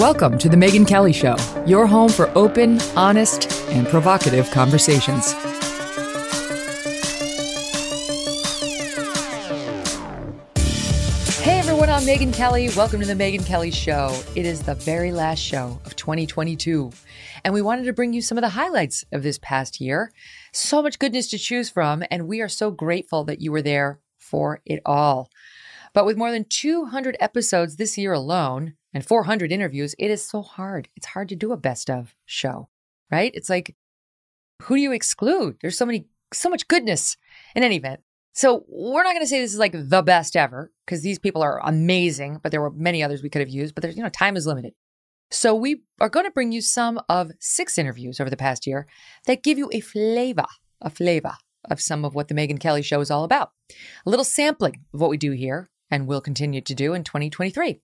Welcome to The Megyn Kelly Show, your home for open, honest, and provocative conversations. Hey everyone, I'm Megyn Kelly. Welcome to The Megyn Kelly Show. It is the very last show of 2022, and we wanted to bring you some of the highlights of this past year. So much goodness to choose from, and we are so grateful that you were there for it all. But with more than 200 episodes this year alone, and 400 interviews, it is so hard. It's hard to do a best of show, right? It's like, who do you exclude? There's so many, so much goodness in any event. So we're not going to say this is like the best ever because these people are amazing, but there were many others we could have used, but there's, you know, time is limited. So we are going to bring you some of six interviews over the past year that give you a flavor, a flavor of some of what the Megyn Kelly show is all about. A little sampling of what we do here and will continue to do in 2023.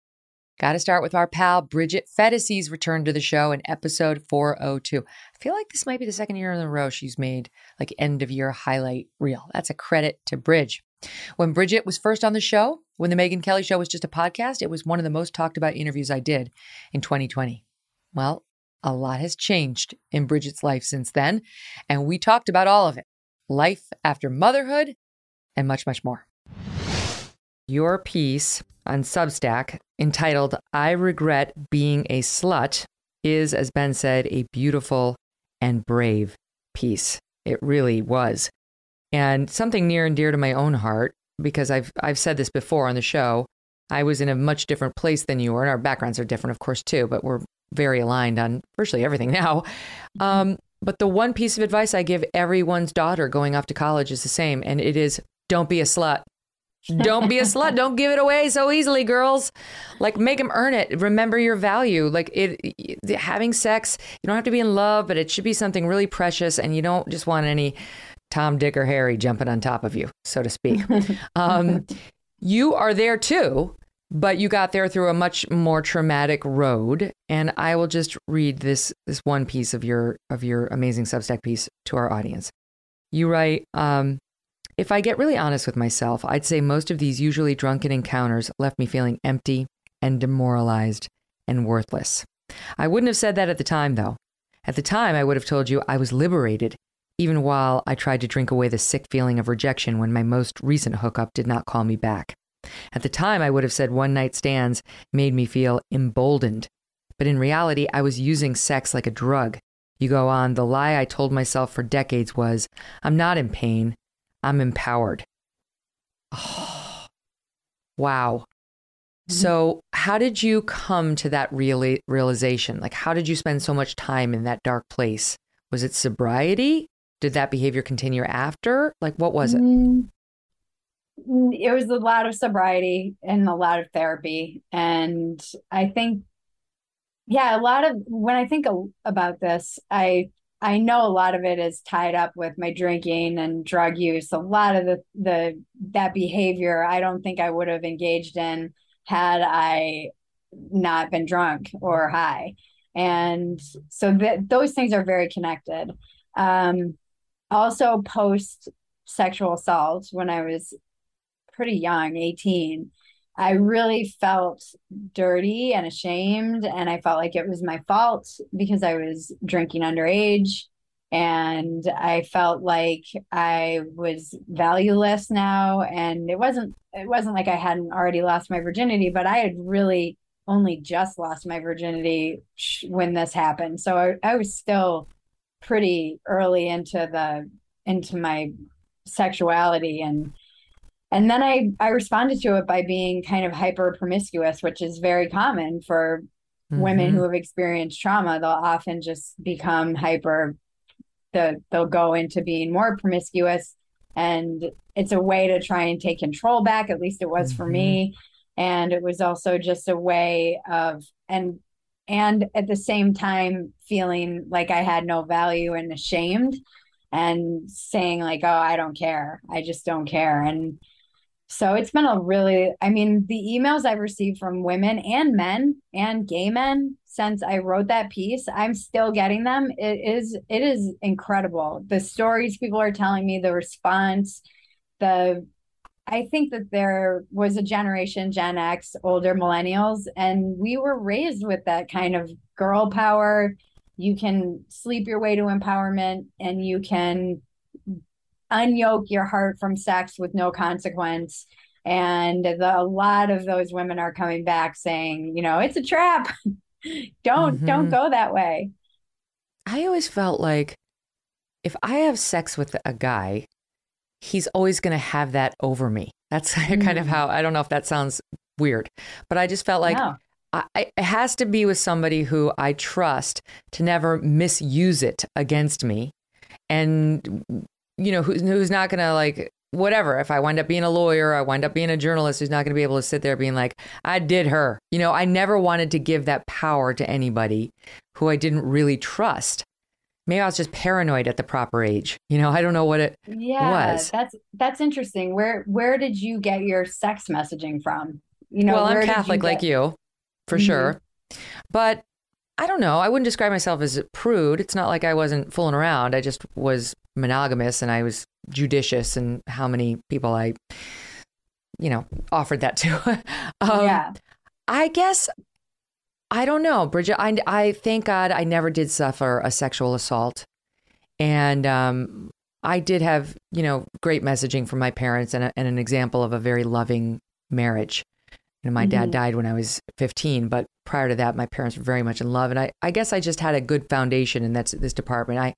Got to start with our pal Bridget Phetasy's return to the show in episode 402. I feel like this might be the second year in a row she's made like end of year highlight reel. That's a credit to Bridge. When Bridget was first on the show, when the Megyn Kelly show was just a podcast, it was one of the most talked about interviews I did in 2020. Well, a lot has changed in Bridget's life since then, and we talked about all of it life after motherhood and much, much more. Your piece on Substack entitled I Regret Being a Slut is, as Ben said, a beautiful and brave piece. It really was. And something near and dear to my own heart, because I've, I've said this before on the show. I was in a much different place than you were, and our backgrounds are different, of course, too, but we're very aligned on virtually everything now. Um, but the one piece of advice I give everyone's daughter going off to college is the same, and it is don't be a slut. Don't be a slut. Don't give it away so easily, girls. Like make them earn it. Remember your value. Like it, it, having sex, you don't have to be in love, but it should be something really precious, and you don't just want any Tom, Dick, or Harry jumping on top of you, so to speak. Um, you are there too, but you got there through a much more traumatic road. And I will just read this this one piece of your of your amazing Substack piece to our audience. You write. Um, if I get really honest with myself, I'd say most of these usually drunken encounters left me feeling empty and demoralized and worthless. I wouldn't have said that at the time, though. At the time, I would have told you I was liberated, even while I tried to drink away the sick feeling of rejection when my most recent hookup did not call me back. At the time, I would have said one night stands made me feel emboldened. But in reality, I was using sex like a drug. You go on, the lie I told myself for decades was I'm not in pain. I'm empowered. Oh, wow. Mm-hmm. So, how did you come to that real- realization? Like, how did you spend so much time in that dark place? Was it sobriety? Did that behavior continue after? Like, what was it? Mm, it was a lot of sobriety and a lot of therapy. And I think, yeah, a lot of when I think about this, I I know a lot of it is tied up with my drinking and drug use. A lot of the the that behavior I don't think I would have engaged in had I not been drunk or high. And so those things are very connected. Um, also post sexual assault when I was pretty young, 18, I really felt dirty and ashamed. And I felt like it was my fault because I was drinking underage. And I felt like I was valueless now. And it wasn't, it wasn't like I hadn't already lost my virginity, but I had really only just lost my virginity when this happened. So I, I was still pretty early into the, into my sexuality and and then I I responded to it by being kind of hyper promiscuous, which is very common for mm-hmm. women who have experienced trauma. They'll often just become hyper. The they'll go into being more promiscuous, and it's a way to try and take control back. At least it was mm-hmm. for me, and it was also just a way of and and at the same time feeling like I had no value and ashamed and saying like oh I don't care I just don't care and so it's been a really, I mean, the emails I've received from women and men and gay men since I wrote that piece, I'm still getting them. It is, it is incredible. The stories people are telling me, the response, the, I think that there was a generation, Gen X, older millennials, and we were raised with that kind of girl power. You can sleep your way to empowerment and you can unyoke your heart from sex with no consequence. And the, a lot of those women are coming back saying, you know, it's a trap. don't mm-hmm. don't go that way. I always felt like if I have sex with a guy, he's always going to have that over me. That's mm. kind of mm. how I don't know if that sounds weird, but I just felt like no. I, it has to be with somebody who I trust to never misuse it against me, and you know who, who's not going to like whatever. If I wind up being a lawyer, I wind up being a journalist who's not going to be able to sit there being like, I did her. You know, I never wanted to give that power to anybody who I didn't really trust maybe I was just paranoid at the proper age. You know, I don't know what it yeah, was. That's that's interesting. Where where did you get your sex messaging from? You know, well, I'm Catholic like you, for mm-hmm. sure. But I don't know. I wouldn't describe myself as a prude. It's not like I wasn't fooling around. I just was monogamous and I was judicious in how many people I, you know, offered that to. um, yeah. I guess I don't know, Bridget. I, I thank God I never did suffer a sexual assault. And um, I did have, you know, great messaging from my parents and, a, and an example of a very loving marriage. You know, my mm-hmm. dad died when I was 15, but prior to that, my parents were very much in love. And I, I guess I just had a good foundation in that's this department. I,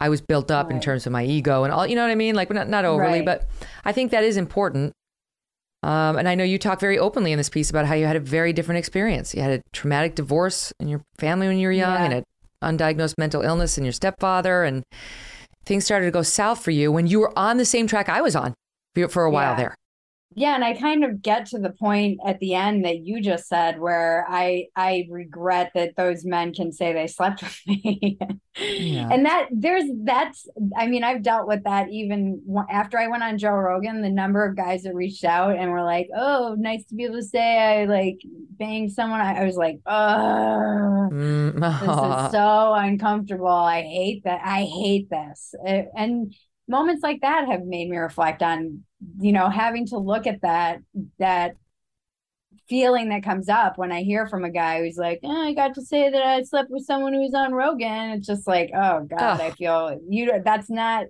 I was built up right. in terms of my ego and all, you know what I mean? Like not, not overly, right. but I think that is important. Um, and I know you talk very openly in this piece about how you had a very different experience. You had a traumatic divorce in your family when you were young, yeah. and an undiagnosed mental illness in your stepfather, and things started to go south for you when you were on the same track I was on for a while yeah. there yeah and i kind of get to the point at the end that you just said where i i regret that those men can say they slept with me. Yeah. and that there's that's i mean i've dealt with that even after i went on joe rogan the number of guys that reached out and were like oh nice to be able to say i like banged someone. I, I was like oh mm, this is so uncomfortable. I hate that i hate this. And moments like that have made me reflect on you know having to look at that that feeling that comes up when I hear from a guy who's like, oh, I got to say that I slept with someone who was on Rogan. It's just like, oh God, Ugh. I feel you. That's not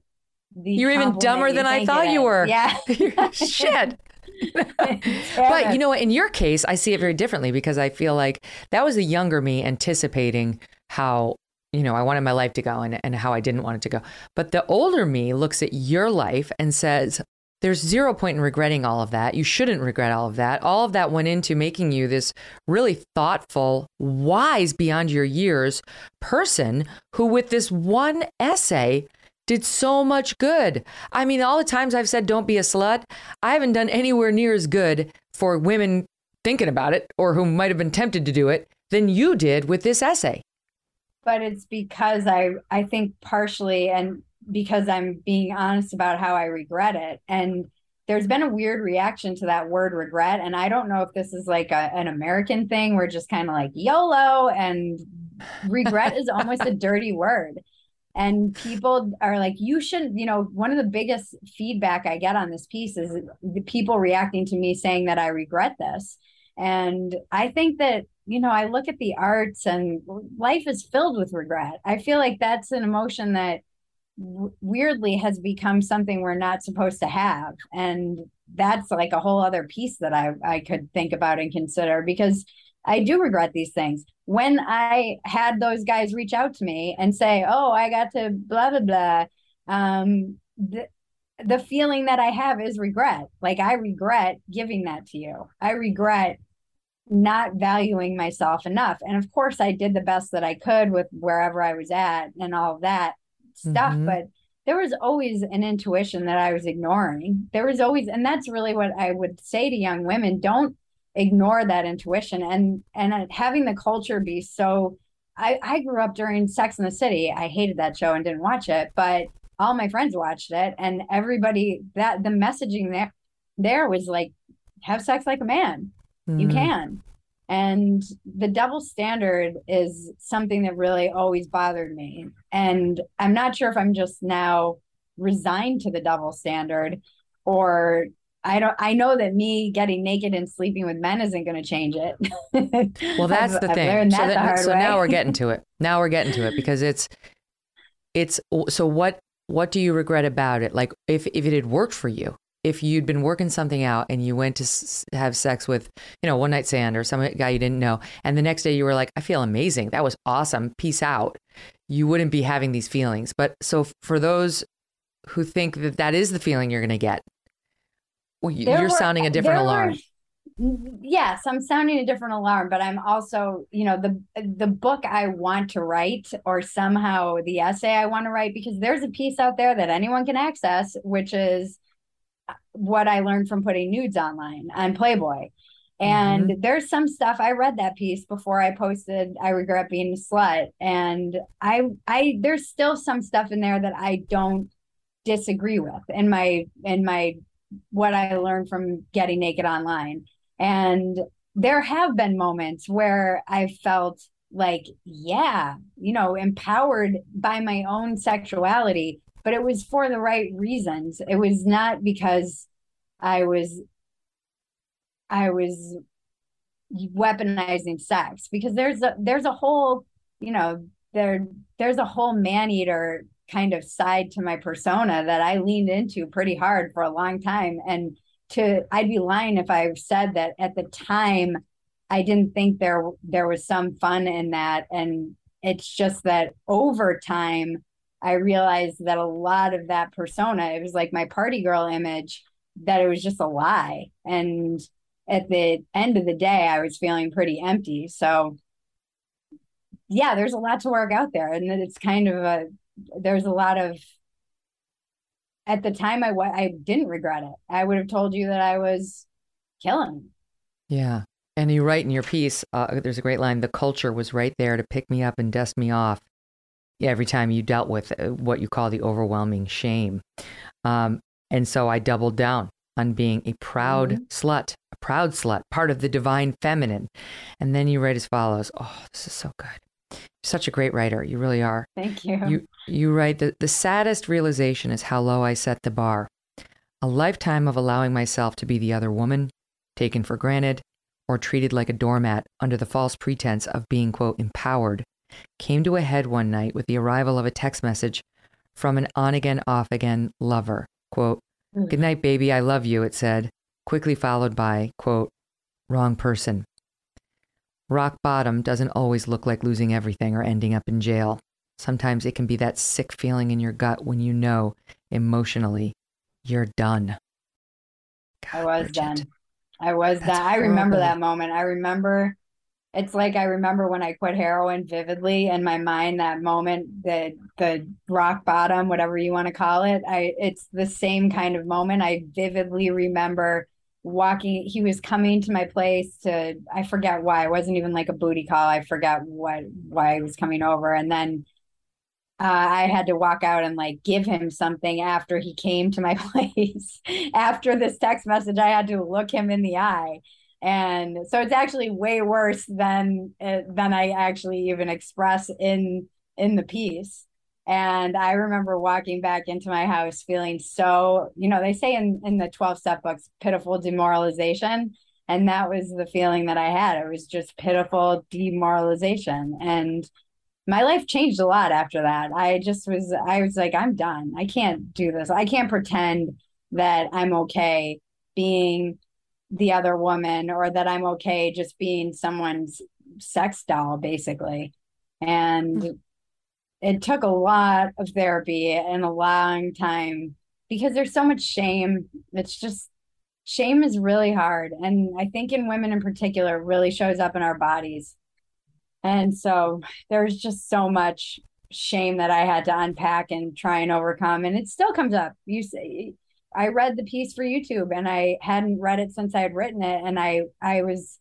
the. You're even dumber than I thought you were. Yeah. Shit. but you know, in your case, I see it very differently because I feel like that was the younger me anticipating how you know, I wanted my life to go and, and how I didn't want it to go. But the older me looks at your life and says, there's zero point in regretting all of that. You shouldn't regret all of that. All of that went into making you this really thoughtful, wise beyond your years person who, with this one essay, did so much good. I mean, all the times I've said, don't be a slut, I haven't done anywhere near as good for women thinking about it or who might have been tempted to do it than you did with this essay but it's because I I think partially and because I'm being honest about how I regret it. And there's been a weird reaction to that word regret. And I don't know if this is like a, an American thing. We're just kind of like YOLO and regret is almost a dirty word. And people are like, you shouldn't, you know, one of the biggest feedback I get on this piece is the people reacting to me saying that I regret this. And I think that you know, I look at the arts and life is filled with regret. I feel like that's an emotion that weirdly has become something we're not supposed to have. And that's like a whole other piece that I, I could think about and consider because I do regret these things. When I had those guys reach out to me and say, Oh, I got to blah, blah, blah, um, the, the feeling that I have is regret. Like I regret giving that to you. I regret not valuing myself enough. And of course, I did the best that I could with wherever I was at and all of that stuff. Mm-hmm. But there was always an intuition that I was ignoring. There was always, and that's really what I would say to young women don't ignore that intuition. And, and having the culture be so, I, I grew up during Sex in the City. I hated that show and didn't watch it, but all my friends watched it and everybody that the messaging there, there was like, have sex like a man mm. you mm-hmm. can and the double standard is something that really always bothered me and i'm not sure if i'm just now resigned to the double standard or I don't I know that me getting naked and sleeping with men isn't going to change it. well, that's the thing. so, that, so now we're getting to it. Now we're getting to it because it's it's so what what do you regret about it? Like if if it had worked for you, if you'd been working something out and you went to s- have sex with, you know, one night stand or some guy you didn't know, and the next day you were like, I feel amazing. That was awesome. Peace out. You wouldn't be having these feelings. But so for those who think that that is the feeling you're going to get, well, you're were, sounding a uh, different alarm. Were, yes, I'm sounding a different alarm, but I'm also, you know, the the book I want to write or somehow the essay I want to write because there's a piece out there that anyone can access, which is what I learned from putting nudes online on Playboy. And mm-hmm. there's some stuff I read that piece before I posted I regret being a slut and I I there's still some stuff in there that I don't disagree with in my in my what I learned from getting naked online. And there have been moments where I felt like, yeah, you know, empowered by my own sexuality, but it was for the right reasons. It was not because I was I was weaponizing sex because there's a there's a whole, you know, there there's a whole man eater kind of side to my persona that I leaned into pretty hard for a long time. And to I'd be lying if I said that at the time I didn't think there there was some fun in that. And it's just that over time I realized that a lot of that persona, it was like my party girl image, that it was just a lie. And at the end of the day, I was feeling pretty empty. So yeah, there's a lot to work out there. And it's kind of a there's a lot of at the time I I didn't regret it. I would have told you that I was killing. Yeah. And you write in your piece, uh, there's a great line the culture was right there to pick me up and dust me off every time you dealt with uh, what you call the overwhelming shame. Um, and so I doubled down on being a proud mm-hmm. slut, a proud slut, part of the divine feminine. And then you write as follows Oh, this is so good You're such a great writer. You really are. Thank you. You you write that the saddest realization is how low I set the bar. A lifetime of allowing myself to be the other woman, taken for granted, or treated like a doormat under the false pretense of being quote empowered, came to a head one night with the arrival of a text message from an on again off again lover. Quote, mm. Good night, baby, I love you, it said, quickly followed by, quote, wrong person. Rock bottom doesn't always look like losing everything or ending up in jail. Sometimes it can be that sick feeling in your gut when you know emotionally you're done. God, I was Bridget. done. I was that. I remember that moment. I remember it's like I remember when I quit heroin vividly in my mind that moment, the the rock bottom, whatever you want to call it. I it's the same kind of moment. I vividly remember walking he was coming to my place to i forget why it wasn't even like a booty call i forget what why he was coming over and then uh, i had to walk out and like give him something after he came to my place after this text message i had to look him in the eye and so it's actually way worse than uh, than i actually even express in in the piece and I remember walking back into my house feeling so, you know, they say in, in the 12 step books, pitiful demoralization. And that was the feeling that I had. It was just pitiful demoralization. And my life changed a lot after that. I just was, I was like, I'm done. I can't do this. I can't pretend that I'm okay being the other woman or that I'm okay just being someone's sex doll, basically. And hmm. it took a lot of therapy and a long time because there's so much shame. It's just shame is really hard. And I think in women in particular, really shows up in our bodies. And so there's just so much shame that I had to unpack and try and overcome. And it still comes up. You say, I read the piece for YouTube and I hadn't read it since I had written it. And I, I was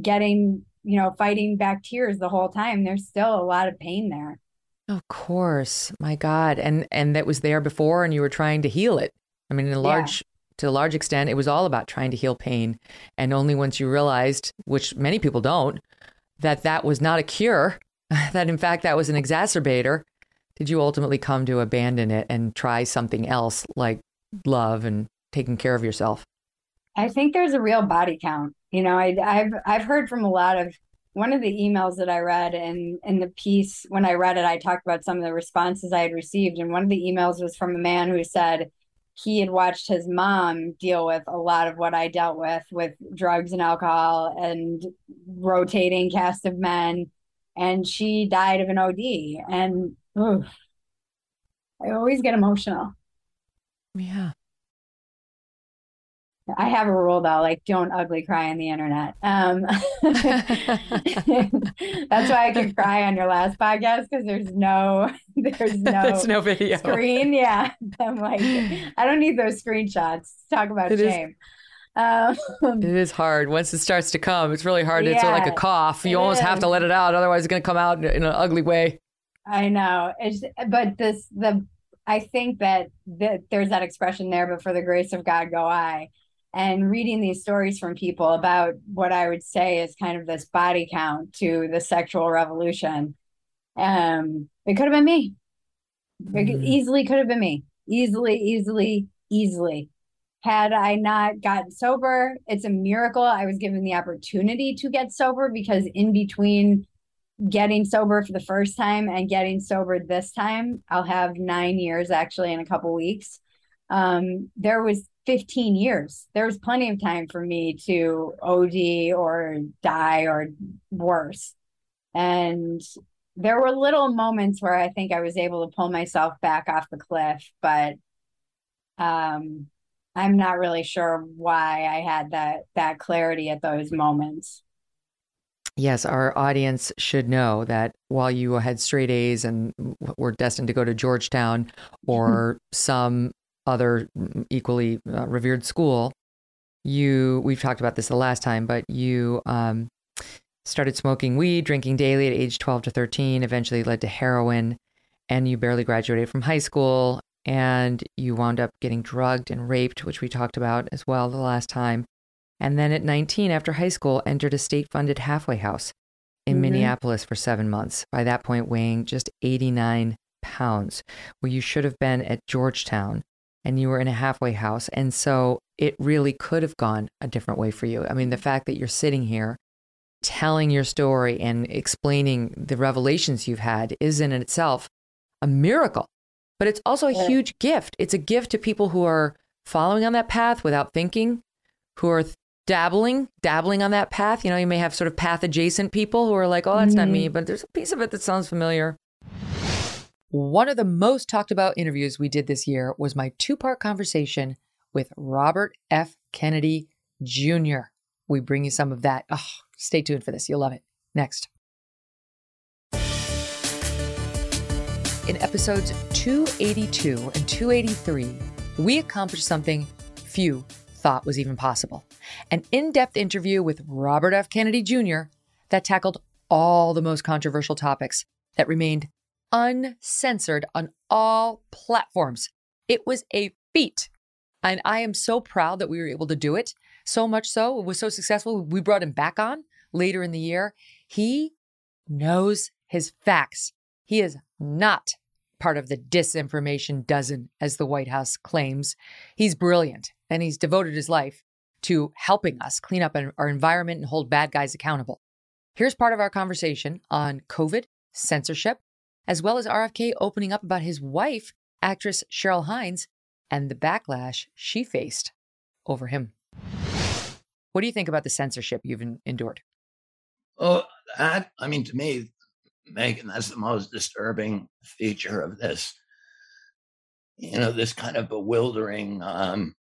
getting, you know, fighting back tears the whole time. There's still a lot of pain there. Of course, my God, and and that was there before, and you were trying to heal it. I mean, in a large yeah. to a large extent, it was all about trying to heal pain, and only once you realized, which many people don't, that that was not a cure, that in fact that was an exacerbator, did you ultimately come to abandon it and try something else like love and taking care of yourself. I think there's a real body count. You know, I, I've I've heard from a lot of one of the emails that I read and in the piece when I read it, I talked about some of the responses I had received, and one of the emails was from a man who said he had watched his mom deal with a lot of what I dealt with with drugs and alcohol and rotating cast of men, and she died of an OD. And oof, I always get emotional. Yeah. I have a rule though, like don't ugly cry on the internet. Um, that's why I can cry on your last podcast because there's no, there's no, there's no video screen. Yeah, I'm like, I don't need those screenshots. Talk about it shame. Is, um, it is hard once it starts to come. It's really hard. Yeah, it's like a cough. You almost is. have to let it out, otherwise it's going to come out in, in an ugly way. I know. It's but this the I think that that there's that expression there, but for the grace of God go I and reading these stories from people about what I would say is kind of this body count to the sexual revolution. Um, it could have been me. It mm. easily could have been me. Easily, easily, easily. Had I not gotten sober, it's a miracle I was given the opportunity to get sober because in between getting sober for the first time and getting sober this time, I'll have nine years actually in a couple weeks. Um, there was 15 years. There was plenty of time for me to OD or die or worse. And there were little moments where I think I was able to pull myself back off the cliff, but um, I'm not really sure why I had that that clarity at those moments. Yes, our audience should know that while you had straight A's and were destined to go to Georgetown or some other mm, equally uh, revered school, you we've talked about this the last time, but you um, started smoking weed, drinking daily at age 12 to 13, eventually led to heroin, and you barely graduated from high school, and you wound up getting drugged and raped, which we talked about as well the last time. And then at 19, after high school, entered a state funded halfway house in mm-hmm. Minneapolis for seven months. By that point, weighing just 89 pounds, where you should have been at Georgetown and you were in a halfway house. And so it really could have gone a different way for you. I mean, the fact that you're sitting here telling your story and explaining the revelations you've had is in itself a miracle, but it's also a huge gift. It's a gift to people who are following on that path without thinking, who are dabbling, dabbling on that path. You know, you may have sort of path adjacent people who are like, oh, that's mm-hmm. not me, mm-hmm. but there's a piece of it that sounds familiar. One of the most talked about interviews we did this year was my two part conversation with Robert F. Kennedy Jr. We bring you some of that. Oh, stay tuned for this. You'll love it. Next. In episodes 282 and 283, we accomplished something few thought was even possible an in depth interview with Robert F. Kennedy Jr. that tackled all the most controversial topics that remained uncensored on all platforms. It was a feat. And I am so proud that we were able to do it. So much so, it was so successful. We brought him back on later in the year. He knows his facts. He is not part of the disinformation dozen, as the White House claims. He's brilliant and he's devoted his life to helping us clean up our environment and hold bad guys accountable. Here's part of our conversation on COVID, censorship, as well as RFK opening up about his wife, actress Cheryl Hines, and the backlash she faced over him. What do you think about the censorship you've endured? Oh, that, I mean, to me, Megyn, that's the most disturbing feature of this. You know, this kind of bewildering um,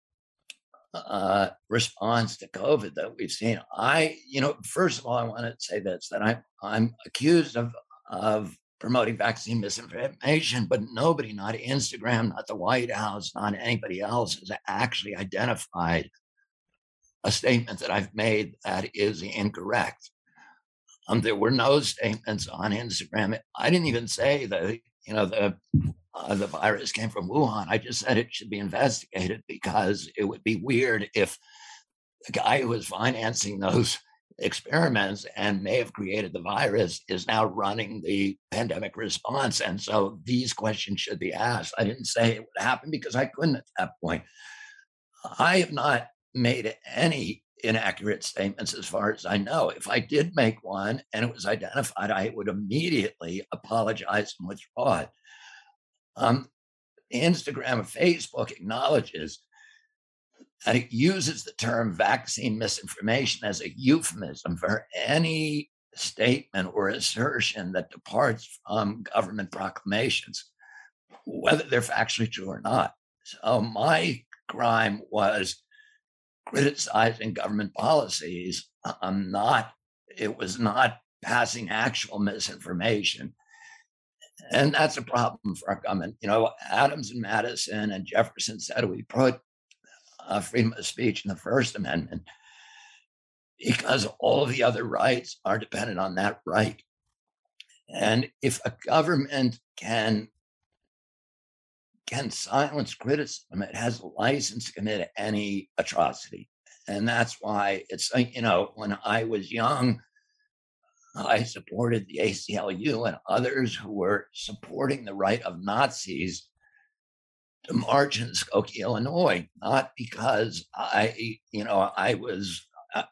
uh, response to COVID that we've seen. I, you know, first of all, I want to say this that I'm I'm accused of of promoting vaccine misinformation, but nobody, not Instagram, not the White House, not anybody else, has actually identified a statement that I've made that is incorrect. Um, there were no statements on Instagram. I didn't even say that you know the uh, the virus came from Wuhan. I just said it should be investigated because it would be weird if the guy who was financing those experiments and may have created the virus is now running the pandemic response. And so these questions should be asked. I didn't say it would happen because I couldn't at that point. I have not made any inaccurate statements as far as I know. If I did make one and it was identified, I would immediately apologize and withdraw it. Um, Instagram and Facebook acknowledges that it uses the term vaccine misinformation as a euphemism for any statement or assertion that departs from government proclamations, whether they're factually true or not. So my crime was criticizing government policies. I'm not, it was not passing actual misinformation. And that's a problem for our government. You know, Adams and Madison and Jefferson said we put uh, freedom of speech in the First Amendment because all the other rights are dependent on that right. And if a government can can silence criticism, it has a license to commit any atrocity. And that's why it's you know, when I was young, I supported the ACLU and others who were supporting the right of Nazis to march in Skokie, Illinois, not because I, you know, I was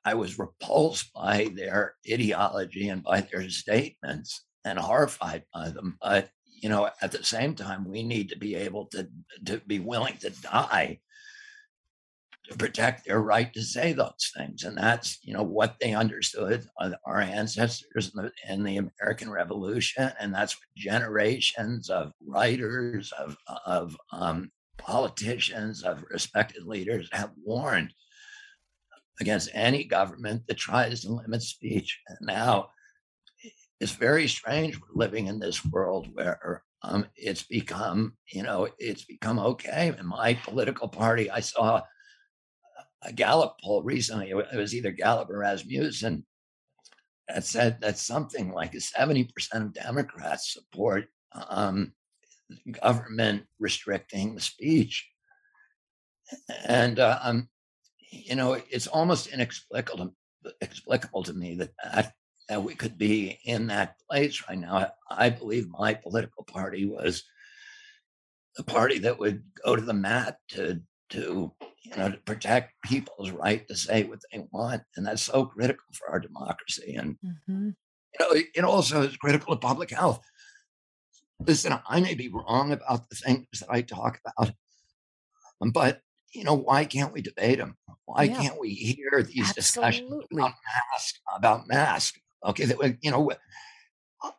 I was repulsed by their ideology and by their statements and horrified by them. But you know, at the same time, we need to be able to to be willing to die to protect their right to say those things. And that's, you know, what they understood our ancestors in the, in the, American Revolution. And that's what generations of writers, of, of um, politicians, of respected leaders have warned against any government that tries to limit speech. And now it's very strange we're living in this world where um, it's become, you know, it's become okay. In my political party, I saw a Gallup poll recently. It was either Gallup or Rasmussen that said that something like 70% of Democrats support um, government restricting the speech. And, uh, um, you know, it's almost inexplicable to, explicable to me that, that, that we could be in that place right now. I, believe my political party was the party that would go to the mat to to you know to protect people's right to say what they want, and that's so critical for our democracy. And mm-hmm. you know, it also is critical to public health. Listen, I may be wrong about the things that I talk about, but you know, why can't we debate them? Why yeah. can't we hear these Absolutely. discussions about mask? About mask? Okay, that you know,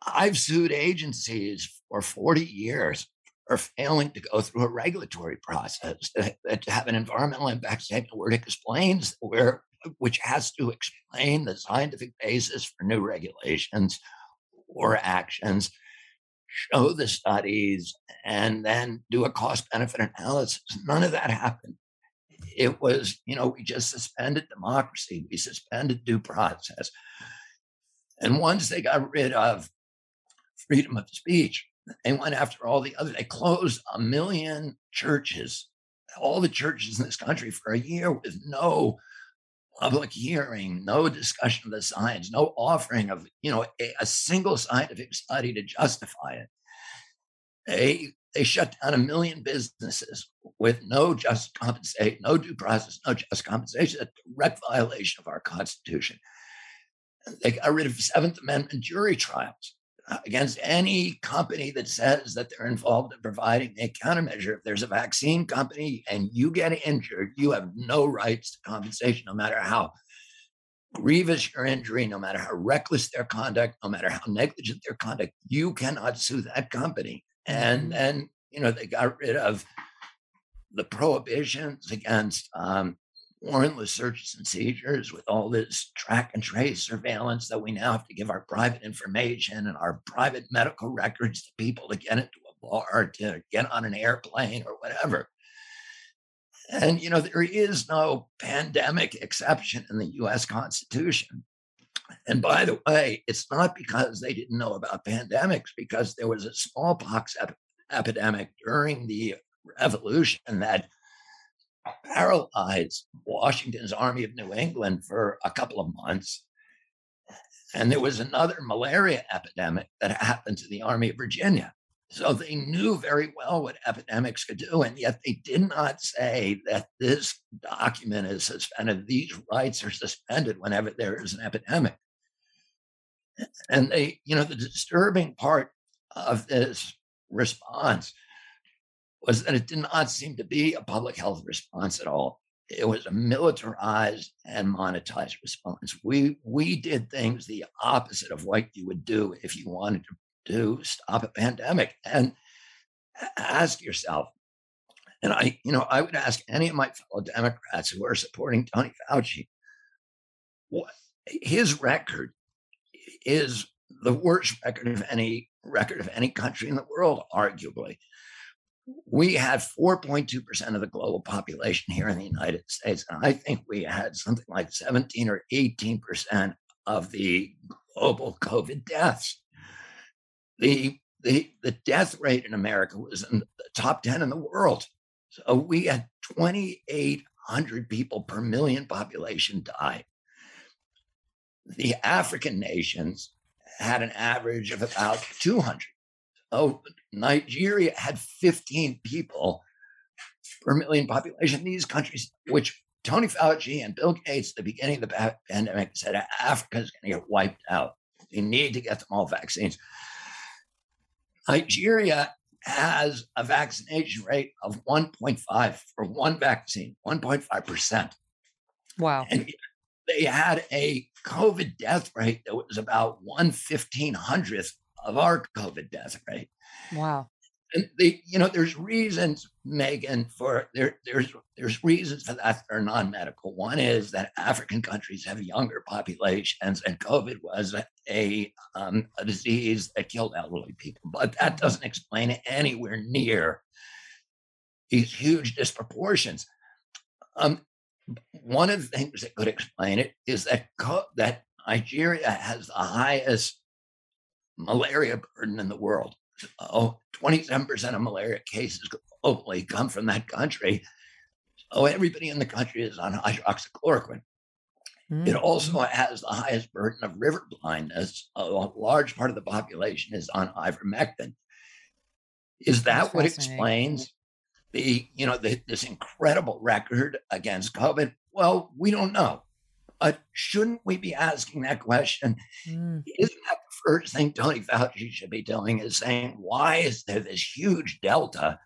I've sued agencies for forty years for failing to go through a regulatory process to, to have an environmental impact statement where it explains where which has to explain the scientific basis for new regulations or actions show the studies and then do a cost benefit analysis. None of that happened. It was you know we just suspended democracy. We suspended due process and once they got rid of freedom of speech they went after all the other, they closed a million churches, all the churches in this country for a year with no public hearing, no discussion of the science, no offering of, you know, a, a single scientific study to justify it. They they shut down a million businesses with no just compensation, no due process, no just compensation, a direct violation of our Constitution. They got rid of Seventh Amendment jury trials against any company that says that they're involved in providing a countermeasure. If there's a vaccine company and you get injured, you have no rights to compensation, no matter how grievous your injury, no matter how reckless their conduct, no matter how negligent their conduct, you cannot sue that company. And then, mm-hmm. you know, they got rid of the prohibitions against um, warrantless searches and seizures with all this track and trace surveillance that we now have to give our private information and our private medical records to people to get into a bar, to get on an airplane or whatever. And, you know, there is no pandemic exception in the US Constitution. And by the way, it's not because they didn't know about pandemics, because there was a smallpox ep- epidemic during the revolution that paralyzed Washington's Army of New England for a couple of months. And there was another malaria epidemic that happened to the Army of Virginia. So they knew very well what epidemics could do, and yet they did not say that this document is suspended. These rights are suspended whenever there is an epidemic. And they, you know, the disturbing part of this response was that it did not seem to be a public health response at all. It was a militarized and monetized response. We we did things the opposite of what you would do if you wanted to to stop a pandemic. And ask yourself, and I, you know, I would ask any of my fellow Democrats who are supporting Tony Fauci, what his record is the worst record of any record of any country in the world, arguably. We had 4.2% of the global population here in the United States. And I think we had something like 17 or 18% of the global COVID deaths the the the death rate in America was in the top 10 in the world. So we had 2,800 people per million population die. The African nations had an average of about 200. Oh, Nigeria had 15 people per million population. These countries, which Tony Fauci and Bill Gates at the beginning of the pandemic said Africa is going to get wiped out. We need to get them all vaccines. Nigeria has a vaccination rate of 1.5 for one vaccine, 1.5%. Wow. And they had a COVID death rate that was about 1 1500th of our COVID death rate. Wow. And the you know there's reasons Megyn, for there there's there's reasons for that that are non-medical. One is that african countries have younger populations and covid was a, um, a disease that killed elderly people but that doesn't explain it anywhere near these huge disproportions. Um, one of the things that could explain it is that co- that nigeria has the highest malaria burden in the world oh, 27% of malaria cases globally come from that country. So everybody in the country is on hydroxychloroquine. Mm-hmm. It also has the highest burden of river blindness. A large part of the population is on ivermectin. Is that what explains the, you know, the, this incredible record against COVID? Well, we don't know. But shouldn't we be asking that question? Mm. Isn't that the first thing Tony Fauci should be doing? Is saying, why is there this huge delta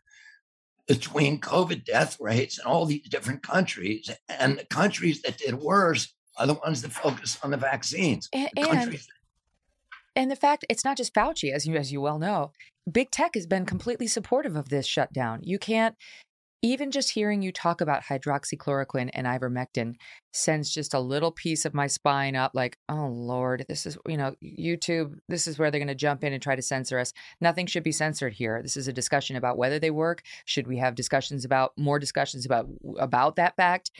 between COVID death rates in all these different countries? And the countries that did worse are the ones that focus on the vaccines. And, the and, and the fact it's not just Fauci, as you as you well know, big tech has been completely supportive of this shutdown. You can't even just hearing you talk about hydroxychloroquine and ivermectin sends just a little piece of my spine up like oh lord this is you know youtube this is where they're going to jump in and try to censor us. Nothing should be censored here. This is a discussion about whether they work. Should we have discussions about more discussions about about that fact?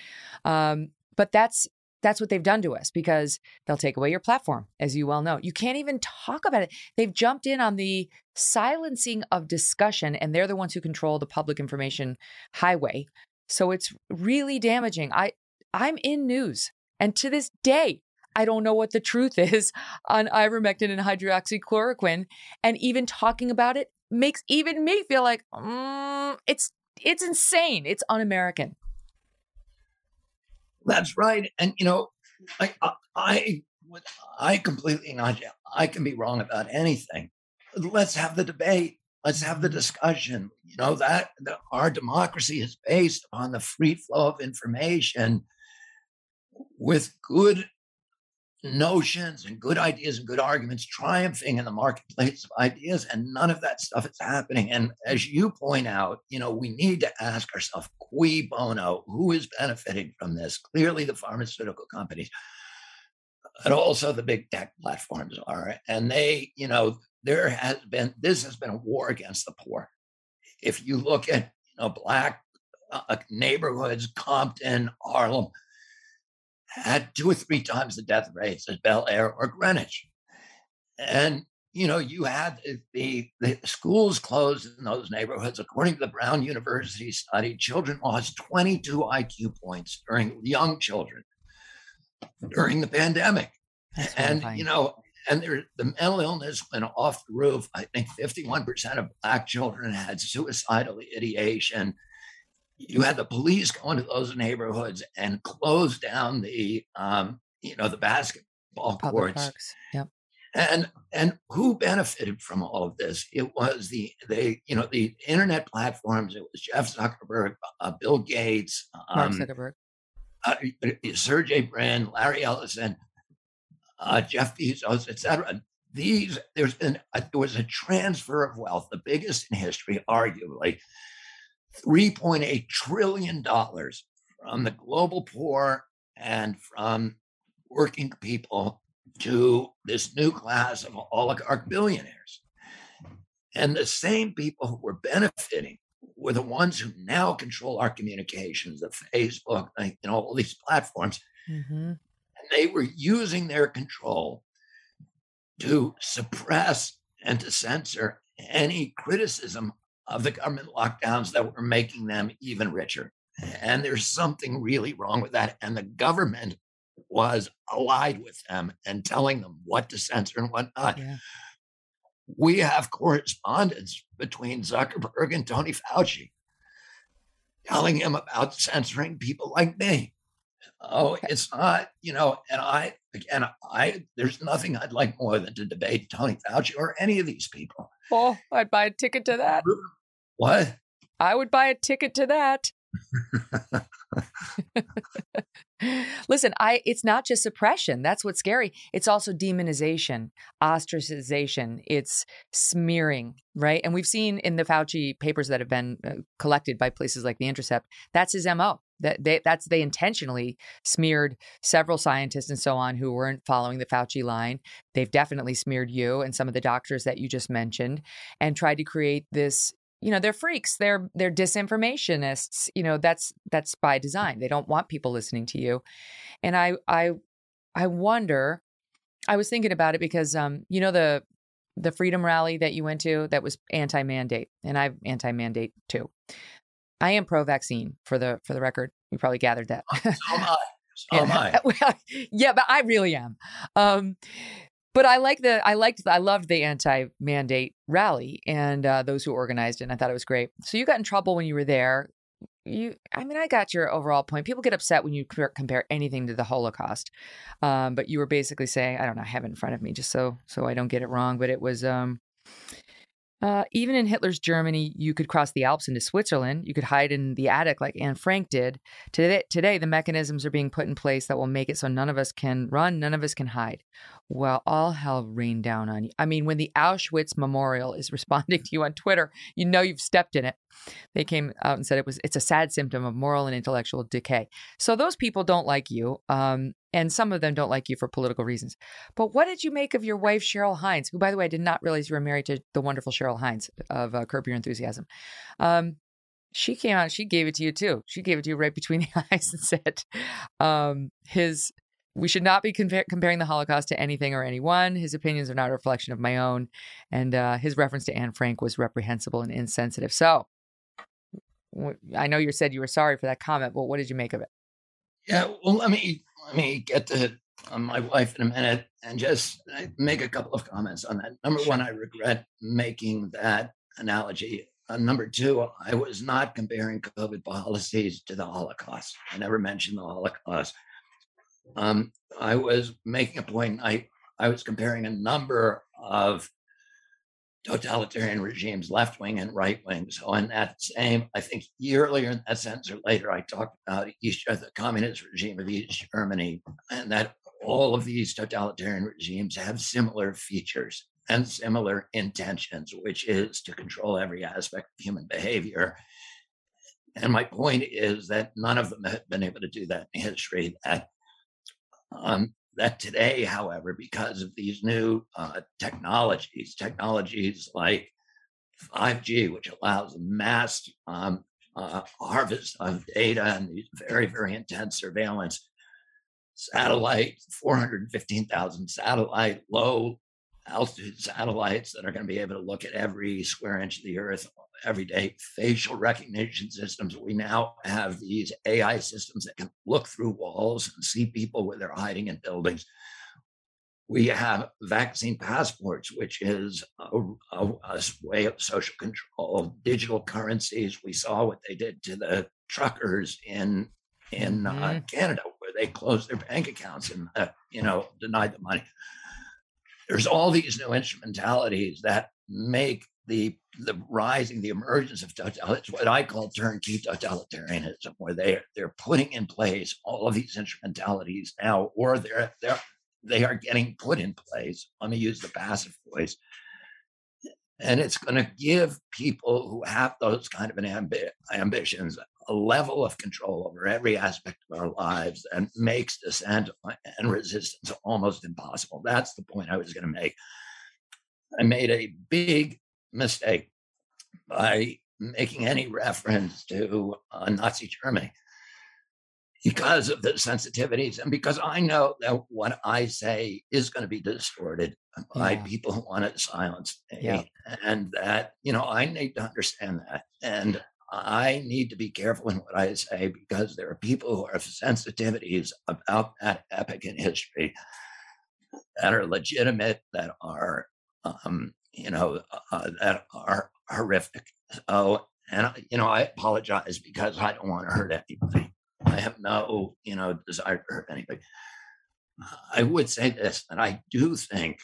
Um, but that's that's what they've done to us because they'll take away your platform, as you well know. You can't even talk about it. They've jumped in on the silencing of discussion, and they're the ones who control the public information highway. So it's really damaging. I I'm in news, and to this day, I don't know what the truth is on ivermectin and hydroxychloroquine, and even talking about it makes even me feel like mm, it's it's insane. It's un-American. That's right. And you know, I I would I completely not. I can be wrong about anything. Let's have the debate. Let's have the discussion. You know that, that our democracy is based on the free flow of information with good notions and good ideas and good arguments triumphing in the marketplace of ideas and none of that stuff is happening. And as you point out you know we need to ask ourselves cui bono who is benefiting from this? Clearly the pharmaceutical companies but also the big tech platforms are. And they you know there has been this has been a war against the poor. If you look at you know black uh, neighborhoods compton harlem had two or three times the death rates as Bel Air or Greenwich. And, you know, you had the, the schools closed in those neighborhoods. According to the Brown University study, children lost 22 IQ points during young children during the pandemic. That's and, you know, and there, the mental illness went off the roof. I think 51% of Black children had suicidal ideation. You had the police go into those neighborhoods and close down the, um, you know, the basketball Public courts. parks. Yep. And and who benefited from all of this? It was the they you know the internet platforms. It was Jeff Zuckerberg, uh, Bill Gates, Mark um, Zuckerberg. uh, Sergey Brin, Larry Ellison, uh, Jeff Bezos, etc. These there's been a, there was a transfer of wealth, the biggest in history, arguably, three point eight trillion dollars from the global poor and from working people to this new class of oligarch billionaires. And the same people who were benefiting were the ones who now control our communications, the Facebook, you know, all these platforms. hmm And they were using their control to suppress and to censor any criticism of the government lockdowns that were making them even richer. And there's something really wrong with that. And the government was allied with them and telling them what to censor and what not. Yeah. We have correspondence between Zuckerberg and Tony Fauci telling him about censoring people like me. Oh, it's not, you know, and I, again, I, there's nothing I'd like more than to debate Tony Fauci or any of these people. Oh, I'd buy a ticket to that. What? I would buy a ticket to that. Listen, I it's not just suppression. That's what's scary. It's also demonization, ostracization, it's smearing, right? And we've seen in the Fauci papers that have been uh, collected by places like the Intercept, that's his MO. That they that's they intentionally smeared several scientists and so on who weren't following the Fauci line. They've definitely smeared you and some of the doctors that you just mentioned and tried to create this you know they're freaks. They're they're disinformationists you know that's that's by design. They don't want people listening to you. And i i i wonder i was thinking about it because um you know the the freedom rally that you went to that was anti-mandate and i'm anti-mandate too i am pro-vaccine for the for the record you probably gathered that So am I. So am I. yeah, but I really am. Um, but I like the I liked I loved the anti-mandate rally and uh, those who organized it. And I thought it was great. So you got in trouble when you were there. You, I mean, I got your overall point. People get upset when you compare, compare anything to the Holocaust, um, but you were basically saying, I don't know, I have it in front of me just so so I don't get it wrong. But it was um, uh, even in Hitler's Germany, you could cross the Alps into Switzerland. You could hide in the attic like Anne Frank did. Today, today, the mechanisms are being put in place that will make it so none of us can run, none of us can hide. Well, all hell rained down on you. I mean, when the Auschwitz Memorial is responding to you on Twitter, you know you've stepped in it. They came out and said it was it's a sad symptom of moral and intellectual decay. So those people don't like you, um, and some of them don't like you for political reasons. But what did you make of your wife Cheryl Hines, who, by the way, I did not realize you were married to the wonderful Cheryl Hines of uh, Curb Your Enthusiasm? Um, she came out, she gave it to you too. She gave it to you right between the eyes and said, um, his we should not be compa- comparing the Holocaust to anything or anyone. His opinions are not a reflection of my own. And uh, his reference to Anne Frank was reprehensible and insensitive. So I know you said you were sorry for that comment, but what did you make of it? Yeah, well, let me let me get to uh, my wife in a minute and just uh, make a couple of comments on that. Number one, I regret making that analogy. Uh, number two, I was not comparing COVID policies to the Holocaust. I never mentioned the Holocaust. Um, I was making a point. I I was comparing a number of totalitarian regimes, left wing and right wing. So in that same, I think earlier in that sentence or later, I talked about East the communist regime of East Germany, and that all of these totalitarian regimes have similar features and similar intentions, which is to control every aspect of human behavior. And my point is that none of them have been able to do that in history. That um, that today, however, because of these new uh, technologies, technologies like 5G, which allows mass um, uh, harvest of data and these very, very intense surveillance, satellite, 415,000 satellite, low altitude satellites that are going to be able to look at every square inch of the earth every day, facial recognition systems. We now have these AI systems that can look through walls and see people where they're hiding in buildings. we have vaccine passports, which is a, a, a, way of social control. Digital currencies. We saw what they did to the truckers in in uh, mm-hmm. uh, Canada, where they closed their bank accounts and uh, you know denied the money. There's all these new instrumentalities that make the the rising, the emergence of totalitarianism, what I call turnkey totalitarianism, where they they're putting in place all of these instrumentalities now, or they're they're they are getting put in place. Let me use the passive voice. And it's going to give people who have those kind of an ambi- ambitions a level of control over every aspect of our lives and makes dissent and resistance almost impossible. That's the point I was going to make. I made a big mistake by making any reference to uh, Nazi Germany because of the sensitivities and because I know that what I say is going to be distorted by yeah. people who want to silence me. Yeah. And that, you know, I need to understand that. And I need to be careful in what I say because there are people who have sensitivities about that epic in history that are legitimate, that are, um, you know, uh, that are horrific. So, and, you know, I apologize because I don't want to hurt anybody. I have no, you know, desire to hurt anybody. I would say this, and I do think